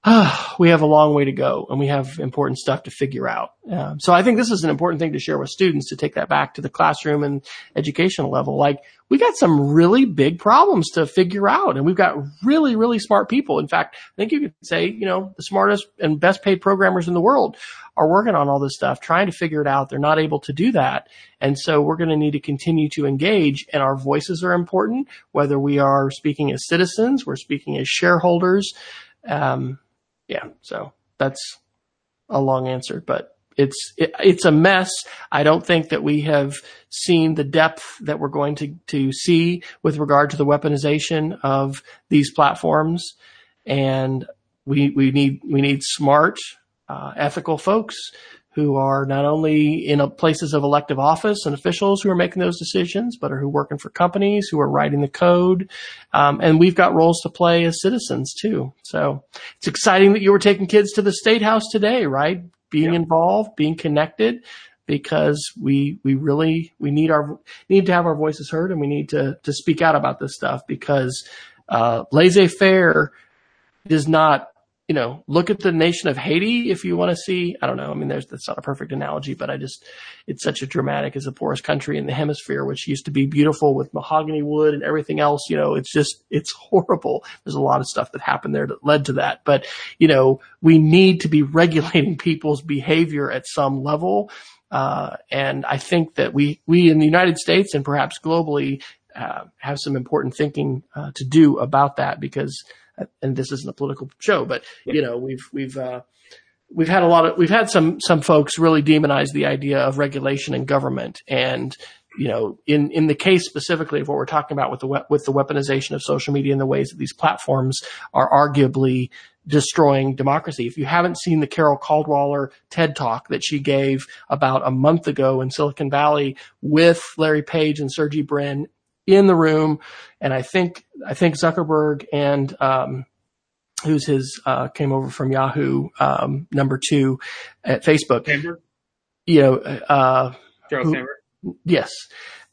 (sighs) we have a long way to go and we have important stuff to figure out. Um, so I think this is an important thing to share with students to take that back to the classroom and educational level. Like we got some really big problems to figure out and we've got really, really smart people. In fact, I think you could say, you know, the smartest and best paid programmers in the world are working on all this stuff, trying to figure it out. They're not able to do that. And so we're going to need to continue to engage and our voices are important, whether we are speaking as citizens, we're speaking as shareholders. Um, yeah, so that's a long answer, but it's it, it's a mess. I don't think that we have seen the depth that we're going to to see with regard to the weaponization of these platforms, and we we need we need smart, uh, ethical folks who are not only in places of elective office and officials who are making those decisions, but are who working for companies who are writing the code. Um, and we've got roles to play as citizens too. So it's exciting that you were taking kids to the state house today, right? Being yeah. involved, being connected because we we really we need our need to have our voices heard and we need to to speak out about this stuff because uh, laissez faire does not you know, look at the nation of Haiti if you want to see. I don't know. I mean, there's that's not a perfect analogy, but I just it's such a dramatic as the poorest country in the hemisphere, which used to be beautiful with mahogany wood and everything else. You know, it's just it's (laughs) horrible. There's a lot of stuff that happened there that led to that. But you know, we need to be (laughs) regulating people's behavior at some level. Uh, and I think that we we in the United States and perhaps globally uh, have some important thinking uh, to do about that because and this isn't a political show, but yeah. you know, we've, we've, uh, we've had a lot of, we've had some, some folks really demonize the idea of regulation and government. And, you know, in, in the case specifically of what we're talking about with the, with the weaponization of social media and the ways that these platforms are arguably destroying democracy. If you haven't seen the Carole Cadwalladr TED talk that she gave about a month ago in Silicon Valley with Larry Page and Sergey Brin in the room, and I think I think Zuckerberg and um, who's his uh, came over from Yahoo um, number two at Facebook. Chamber? You know, uh, Charles Chamber. Yes,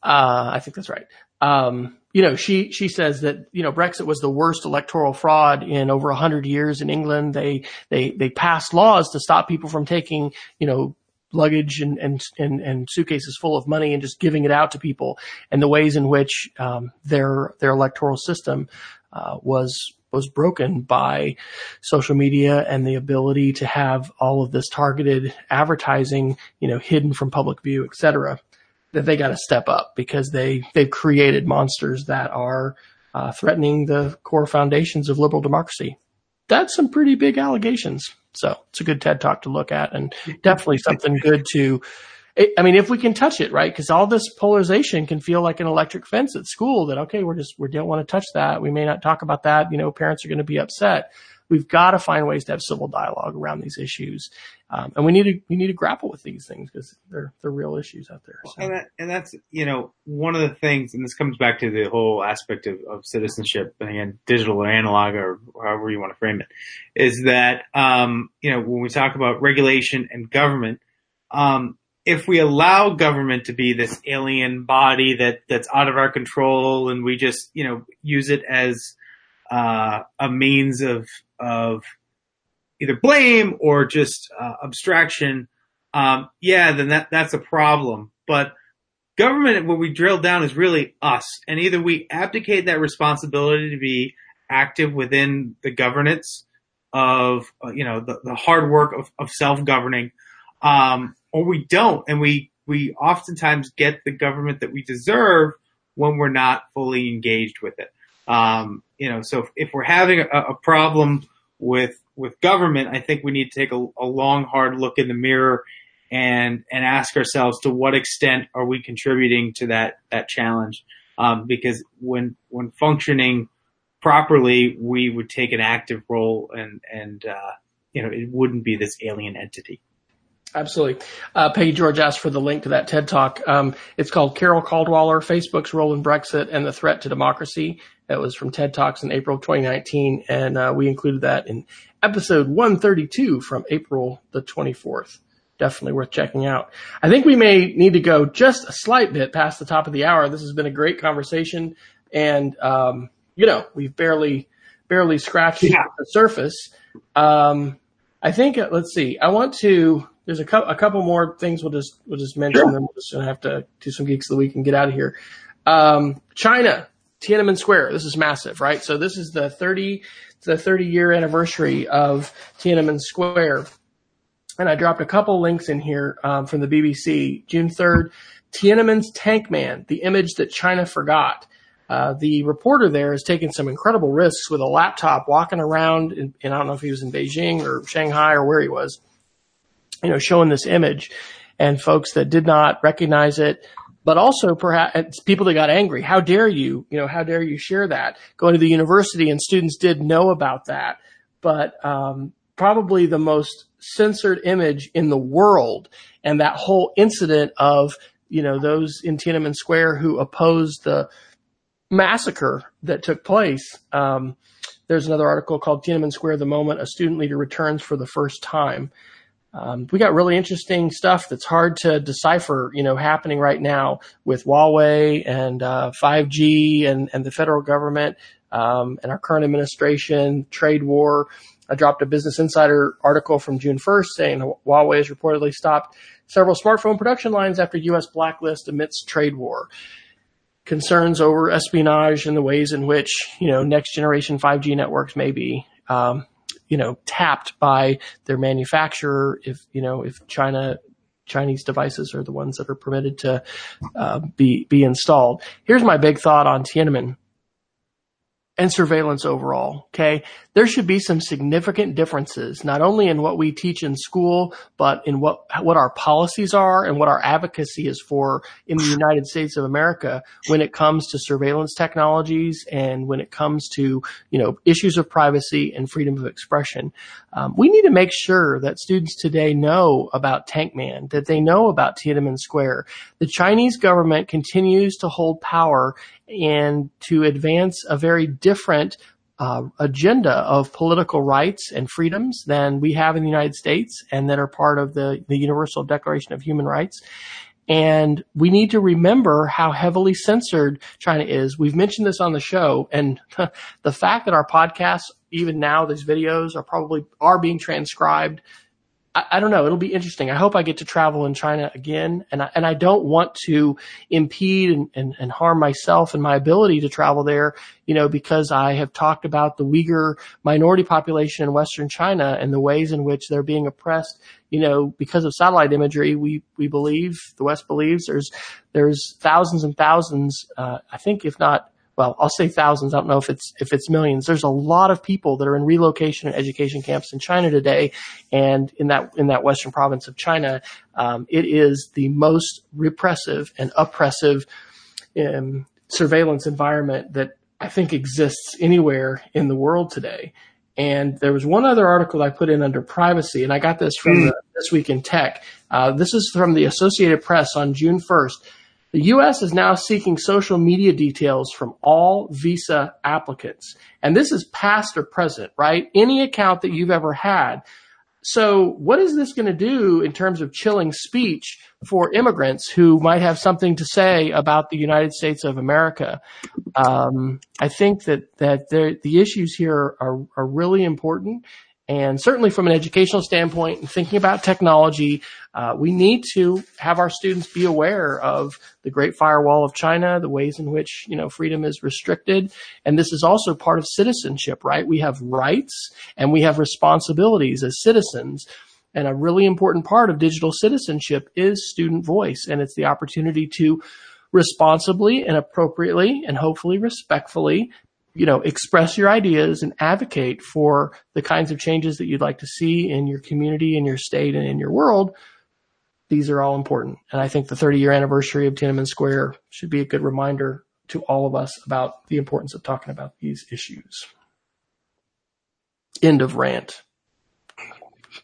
uh, I think that's right. Um, you know, she she says that you know Brexit was the worst electoral fraud in over a hundred years in England. They they they passed laws to stop people from taking you know luggage and, and, and, and, suitcases full of money and just giving it out to people and the ways in which um, their their electoral system uh, was was broken by social media and the ability to have all of this targeted advertising, you know, hidden from public view, et cetera, that they got to step up because they, they've created monsters that are uh, threatening the core foundations of liberal democracy. That's some pretty big allegations. So it's a good TED talk to look at and definitely something good to, I mean, if we can touch it, right? Cause all this polarization can feel like an electric fence at school that, okay, we're just, we don't want to touch that. We may not talk about that. You know, parents are going to be upset. We've got to find ways to have civil dialogue around these issues. Um, and we need to, we need to grapple with these things because they're, they're real issues out there. So. And, that, and that's, you know, one of the things, and this comes back to the whole aspect of, of citizenship, and again, digital or analog or however you want to frame it, is that, um, you know, when we talk about regulation and government, um, if we allow government to be this alien body that that's out of our control and we just you know use it as uh, a means of of either blame or just uh, abstraction, um, yeah, then that that's a problem. But government, when we drill down, is really us, and either we abdicate that responsibility to be active within the governance of uh, you know the, the hard work of, of self governing, um, or we don't, and we we oftentimes get the government that we deserve when we're not fully engaged with it. Um, you know, so if, if we're having a, a, problem with with government, I think we need to take a, a long, hard look in the mirror and and ask ourselves to what extent are we contributing to that that challenge? Um, because when when functioning properly, we would take an active role, and and uh, you know it wouldn't be this alien entity. Absolutely. Uh, Peggy George asked for the link to that TED Talk. Um, it's called Carole Cadwalladr, Facebook's Role in Brexit and the Threat to Democracy. That was from TED Talks in April 2019, and uh, we included that in episode 132 from April the 24th. definitely worth checking out. I think we may need to go just a slight bit past the top of the hour. This has been a great conversation, and um, you know we've barely barely scratched yeah. the surface. Um, I think uh, let's see. I want to. There's a, co- a couple more things we'll just we'll just mention. Sure. Then we're just gonna have to do some geeks of the week and get out of here. Um, China, Tiananmen Square. This is massive, right? So this is the 30 the 30 year anniversary of Tiananmen Square and I dropped a couple links in here um, from the BBC. June 3rd, Tiananmen's Tank Man, the image that China forgot. Uh, the reporter there has taken some incredible risks with a laptop walking around, and I don't know if he was in Beijing or Shanghai or where he was, you know, showing this image. And folks that did not recognize it, but also perhaps people that got angry. How dare you? You know, how dare you share that? Going to the university and students did know about that, but um, probably the most censored image in the world. And that whole incident of, you know, those in Tiananmen Square who opposed the massacre that took place. Um, there's another article called Tiananmen Square, the moment a student leader returns for the first time. Um, we got really interesting stuff that's hard to decipher, you know, happening right now with Huawei and uh, 5G and, and the federal government um, and our current administration, trade war. I dropped a Business Insider article from June 1st saying Huawei has reportedly stopped several smartphone production lines after U.S. blacklist amidst trade war. Concerns over espionage and the ways in which, you know, next generation 5G networks may be, um, you know, tapped by their manufacturer if, you know, if China Chinese devices are the ones that are permitted to uh, be be installed. Here's my big thought on Tiananmen and surveillance overall. Okay. There should be some significant differences, not only in what we teach in school, but in what, what our policies are and what our advocacy is for in the United States of America when it comes to surveillance technologies and when it comes to, you know, issues of privacy and freedom of expression. Um, we need to make sure that students today know about Tank Man, that they know about Tiananmen Square. The Chinese government continues to hold power and to advance a very different uh, agenda of political rights and freedoms than we have in the United States and that are part of the, the Universal Declaration of Human Rights. And we need to remember how heavily censored China is. We've mentioned this on the show and (laughs) the fact that our podcasts, even now, these videos are probably, are being transcribed I, I, don't know. It'll be interesting. I hope I get to travel in China again, and I, and I don't want to impede and, and, and harm myself and my ability to travel there. You know, because I have talked about the Uyghur minority population in Western China and the ways in which they're being oppressed. You know, because of satellite imagery, we we believe the West believes there's there's thousands and thousands. Uh, I think if not well, I'll say thousands. I don't know if it's if it's millions. There's a lot of people that are in relocation and education camps in China today, and in that in that western province of China, um, it is the most repressive and oppressive um, surveillance environment that I think exists anywhere in the world today. And there was one other article I put in under privacy, and I got this from mm. the, This Week in Tech. Uh, this is from the Associated Press on June 1st. The U.S. is now seeking social media details from all visa applicants. And this is past or present, right? Any account that you've ever had. So what is this going to do in terms of chilling speech for immigrants who might have something to say about the United States of America? Um, I think that, that the issues here are, are really important and certainly from an educational standpoint and thinking about technology, uh, we need to have our students be aware of the Great Firewall of China, the ways in which, you know, freedom is restricted. And this is also part of citizenship, right? We have rights and we have responsibilities as citizens. And a really important part of digital citizenship is student voice. And it's the opportunity to responsibly and appropriately and hopefully respectfully you know, express your ideas and advocate for the kinds of changes that you'd like to see in your community, in your state, and in your world. These are all important. And I think the 30 year anniversary of Tiananmen Square should be a good reminder to all of us about the importance of talking about these issues. End of rant.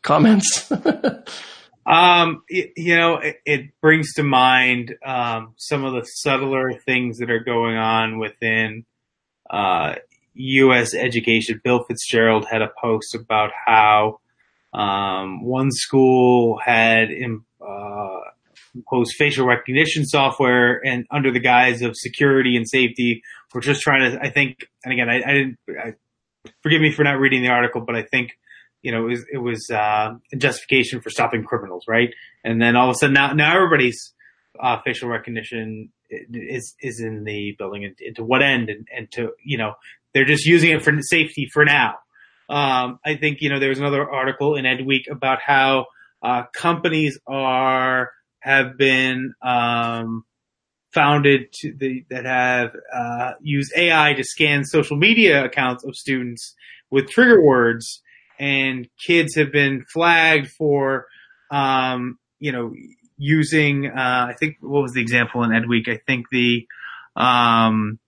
Comments? (laughs) um, it, you know, it, it, brings to mind um, some of the subtler things that are going on within uh, U.S. education. Bill Fitzgerald had a post about how Um, one school had uh, imposed facial recognition software and under the guise of security and safety. We're just trying to, I think, and again, I, I didn't, I, forgive me for not reading the article, but I think, you know, it was, it was uh, justification for stopping criminals, right? And then all of a sudden now, now everybody's uh, facial recognition is is in the building and, and to what end and, and to you know they're just using it for safety for now. Um, I think you know there was another article in Ed Week about how uh, companies are have been um, founded to the, that have uh, used AI to scan social media accounts of students with trigger words, and kids have been flagged for um, you know using, uh, I think, what was the example in Ed Week? I think the, um,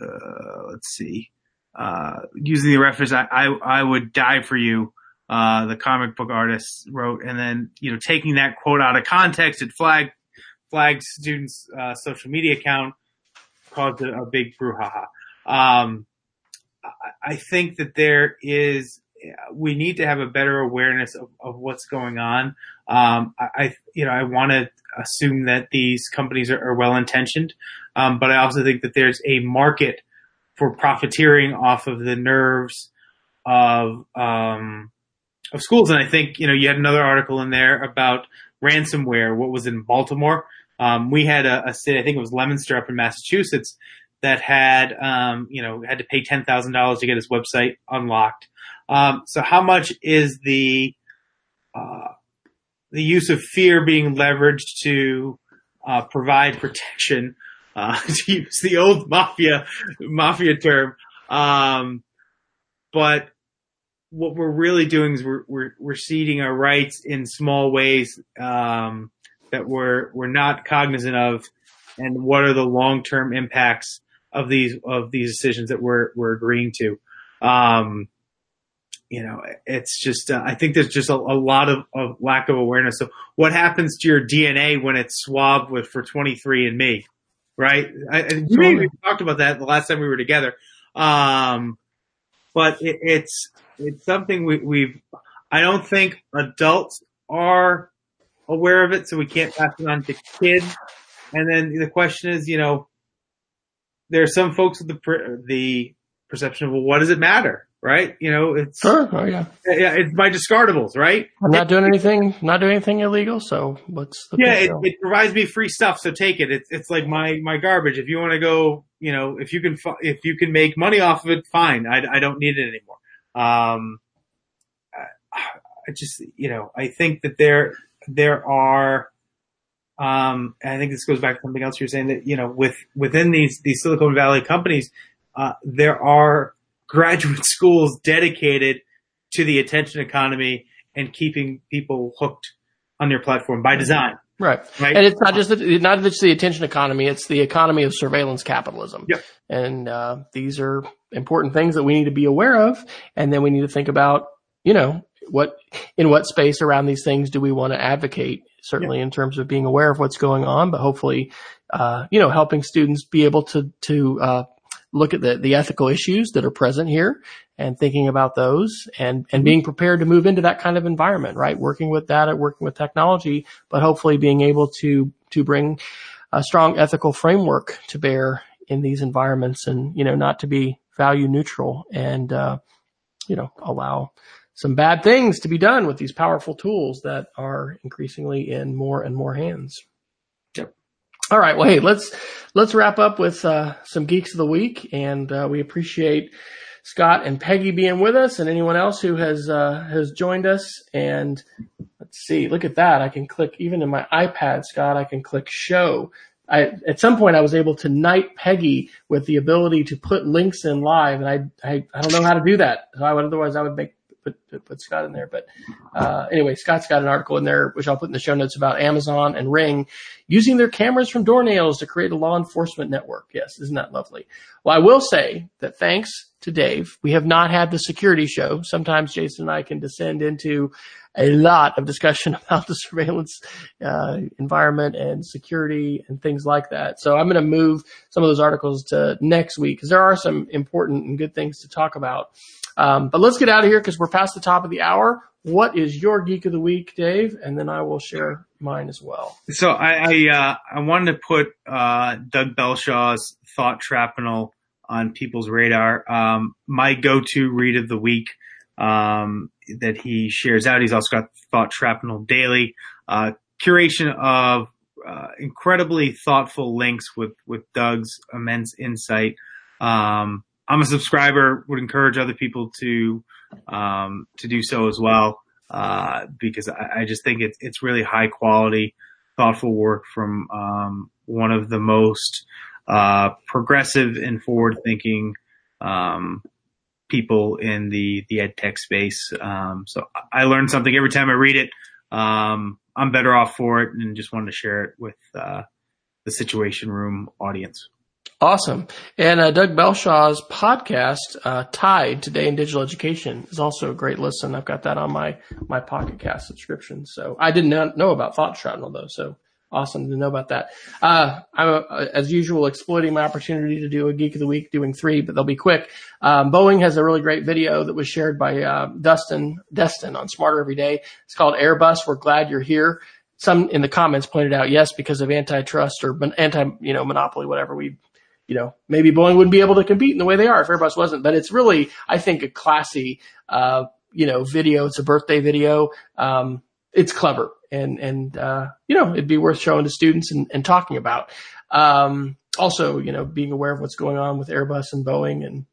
uh, let's see, uh, using the reference, I, I, I would die for you. Uh, the comic book artist wrote, and then, you know, taking that quote out of context, it flagged, flagged students' uh, social media account, caused a, a big brouhaha. Um, I think that there is we need to have a better awareness of, of what's going on. Um, I, you know, I want to assume that these companies are, are well intentioned, um, but I also think that there's a market for profiteering off of the nerves of um, of schools. And I think you know you had another article in there about ransomware. What was in Baltimore? Um, we had a, a city, I think it was Leominster up in Massachusetts, that had um, you know had to pay ten thousand dollars to get his website unlocked. Um, so how much is the uh, the use of fear being leveraged to uh, provide protection? Uh, (laughs) to use the old mafia mafia term, um, but what we're really doing is we're we're, we're ceding our rights in small ways um, that we're we're not cognizant of, and what are the long term impacts of these of these decisions that we're we're agreeing to. Um, you know, it's just, uh, I think there's just a, a lot of, of, lack of awareness. So what happens to your DNA when it's swabbed with for 23andMe, right? I, totally. we talked about that the last time we were together. Um, but it, it's, it's something we, we've, I don't think adults are aware of it, so we can't pass it on to kids. And then the question is, you know, there are some folks with the, the perception of, well, what does it matter? Right? You know, it's sure. Oh yeah, yeah. It's my discardables, right? I'm not doing anything, not doing anything illegal. So what's the yeah? It, it, provides me free stuff, so take it. It's it's like my my garbage. If you want to go, you know, if you can if you can make money off of it, fine. I I don't need it anymore. Um, I, I just you know I think that there there are. Um, I think this goes back to something else you're saying that you know with within these these Silicon Valley companies, uh, there are graduate schools dedicated to the attention economy and keeping people hooked on their platform by design. Right. right. And it's not just the, not just the attention economy; it's the economy of surveillance capitalism. Yep. And uh, these are important things that we need to be aware of, and then we need to think about, you know, what in what space around these things do we want to advocate? Certainly, yep. in terms of being aware of what's going on, but hopefully, uh, you know, helping students be able to to uh, look at the, the ethical issues that are present here and thinking about those and, and being prepared to move into that kind of environment, right? Working with data, working with technology, but hopefully being able to, to bring a strong ethical framework to bear in these environments and, you know, not to be value neutral and, uh, you know, allow some bad things to be done with these powerful tools that are increasingly in more and more hands. All right. Well, hey, let's let's wrap up with uh, some geeks of the week, and uh, we appreciate Scott and Peggy being with us, and anyone else who has uh, has joined us. And let's see, look at that! I can click even in my iPad, Scott. I can click show. I, at some point, I was able to knight Peggy with the ability to put links in live, and I I, I don't know how to do that. So I would, otherwise, I would make put put Scott in there. But uh, anyway, Scott's got an article in there which I'll put in the show notes about Amazon and Ring using their cameras from doornails to create a law enforcement network. Yes, isn't that lovely? Well, I will say that thanks to Dave, we have not had the security show. Sometimes Jason and I can descend into a lot of discussion (laughs) about the surveillance uh, environment and security and things like that. So I'm going to move some of those articles to next week because there are some important and good things to talk about. Um, but let's get out of here because we're past the top of the hour. what is your geek of the week, Dave? And then I will share mine as well. So I I, uh, I wanted to put uh, Doug Belshaw's Thought Shrapnel on people's radar. Um, my go-to read of the week um, that he shares out. He's also got Thought Shrapnel Daily, uh, curation of uh, incredibly thoughtful links with with Doug's immense insight. Um, I'm a subscriber. Would encourage other people to um, to do so as well uh, because I, I, just think it's it's really high quality, thoughtful work from um, one of the most uh, progressive and forward thinking um, people in the the ed tech space. Um, so I learn something every time I read it. Um, I'm better off for it, and just wanted to share it with uh, the Situation Room audience. Awesome. And uh, Doug Belshaw's podcast, uh, Tide Today in Digital Education, is also a great listen. I've got that on my my Pocket Cast subscription. So I did not know about Thought Shrapnel though. So awesome to know about that. Uh, I'm uh, as usual exploiting my opportunity to do a Geek of the Week, doing three, but they'll be quick. Um, Boeing has a really great video that was shared by uh, Dustin Destin on Smarter Every Day. It's called Airbus. We're glad you're here. Some in the comments pointed out yes because of antitrust or anti you know monopoly whatever we you know, maybe Boeing wouldn't be able to compete in the way they are if Airbus wasn't. But it's really, I think, a classy, uh, you know, video. It's a birthday video. Um, it's clever and, and, uh, you know, it'd be worth showing to students and, and talking about. Um, also, you know, being aware of what's going on with Airbus and Boeing and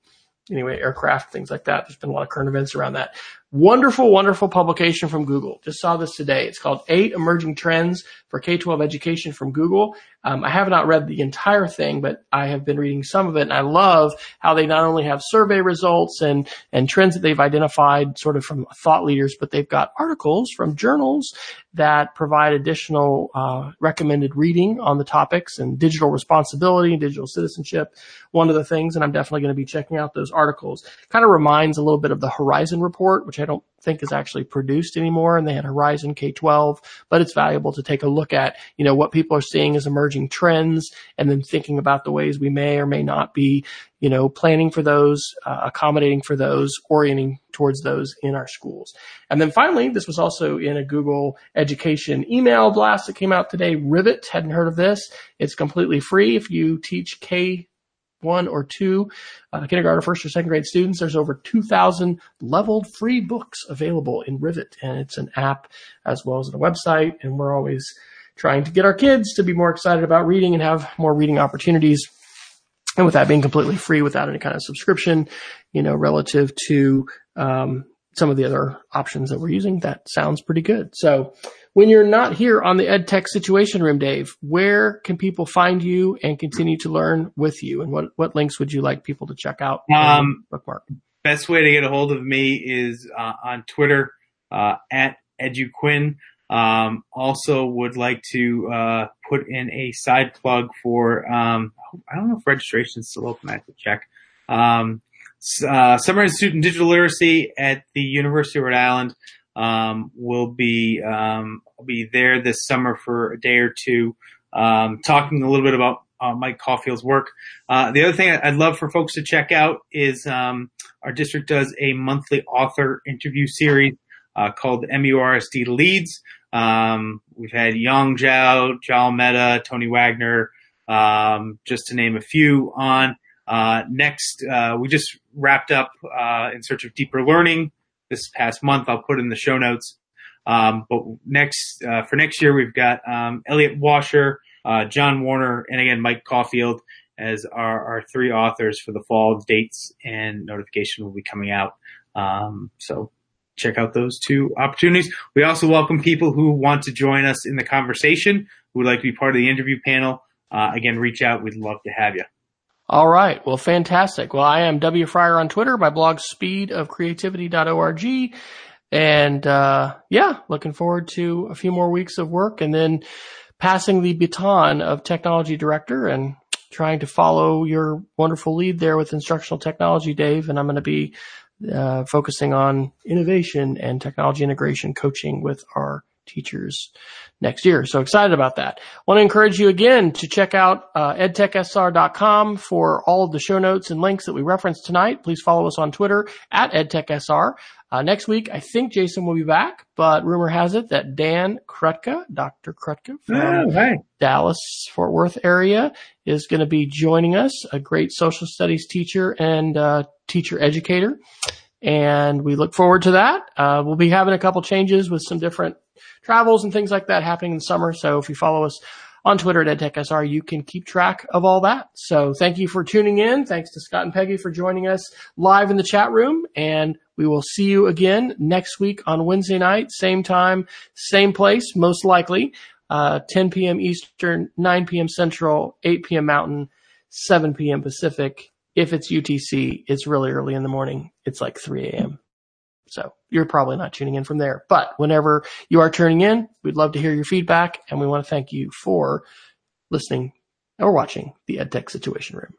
anyway, aircraft, things like that. There's been a lot of current events around that. Wonderful, wonderful publication from Google. Just saw this today. It's called Eight Emerging Trends for K-12 Education from Google. Um, I have not read the entire thing, but I have been reading some of it and I love how they not only have survey results and, and trends that they've identified sort of from thought leaders, but they've got articles from journals that provide additional, uh, recommended reading on the topics and digital responsibility and digital citizenship. One of the things, and I'm definitely going to be checking out those articles, kind of reminds a little bit of the Horizon report, which I don't think is actually produced anymore and they had Horizon K-12, but it's valuable to take a look at, you know, what people are seeing as emerging trends and then thinking about the ways we may or may not be, you know, planning for those, uh, accommodating for those, orienting towards those in our schools. And then finally, this was also in a Google education email blast that came out today. Rivet, hadn't heard of this. It's completely free if you teach K one or two uh, kindergarten, first or second grade students. There's over 2,000 leveled free books available in Rivet, and it's an app as well as a website. And we're always trying to get our kids to be more excited about reading and have more reading opportunities. And with that being completely free without any kind of subscription, you know, relative to um, some of the other options that we're using, that sounds pretty good. So when you're not here on the EdTech Situation Room, Dave, where can people find you and continue to learn with you? And what, what links would you like people to check out? Um, bookmark. Best way to get a hold of me is uh, on Twitter uh, at EduQuinn. Um, also would like to uh, put in a side plug for um, I don't know if registration is still open. I have to check. Um, uh, Summer Institute in Digital Literacy at the University of Rhode Island um, will be um, be there this summer for a day or two, um, talking a little bit about uh, Mike Caulfield's work. Uh, the other thing I'd love for folks to check out is um, our district does a monthly author interview series uh, called MURSD Leads. Um, we've had Yong Zhao, Jal Mehta, Tony Wagner, um, just to name a few on. Uh, next, uh, we just wrapped up uh, in search of deeper learning this past month. I'll put in the show notes. Um, but next uh, for next year, we've got um, Elliot Washor, uh, John Warner, and again Mike Caulfield as our, our three authors for the fall. Dates and notification will be coming out. Um, so check out those two opportunities. We also welcome people who want to join us in the conversation, who would like to be part of the interview panel. Uh, again, reach out. We'd love to have you. All right. Well, fantastic. Well, I am W Fryer on Twitter. My blog speedofcreativity.org. And, uh, yeah, looking forward to a few more weeks of work and then passing the baton of technology director and trying to follow your wonderful lead there with instructional technology, Dave. And I'm going to be, uh, focusing on innovation and technology integration coaching with our teachers next year. So excited about that. Want to encourage you again to check out uh, edtechsr.com for all of the show notes and links that we referenced tonight. Please follow us on Twitter at edtechsr. Uh, next week, I think Jason will be back, but rumor has it that Dan Krutka, Dr. Krutka from Oh, hey. Dallas, Fort Worth area is going to be joining us, a great social studies teacher and uh, teacher educator. And we look forward to that. Uh, we'll be having a couple changes with some different travels and things like that happening in the summer. So if you follow us on Twitter at EdTechSR, you can keep track of all that. So thank you for tuning in. Thanks to Scott and Peggy for joining us live in the chat room. And we will see you again next week on Wednesday night, same time, same place, most likely, uh, 10 p.m. Eastern, 9 p.m. Central, 8 p.m. Mountain, 7 p.m. Pacific. If it's UTC, it's really early in the morning. It's like 3 a.m. So you're probably not tuning in from there. But whenever you are tuning in, we'd love to hear your feedback and we want to thank you for listening or watching the EdTech Situation Room.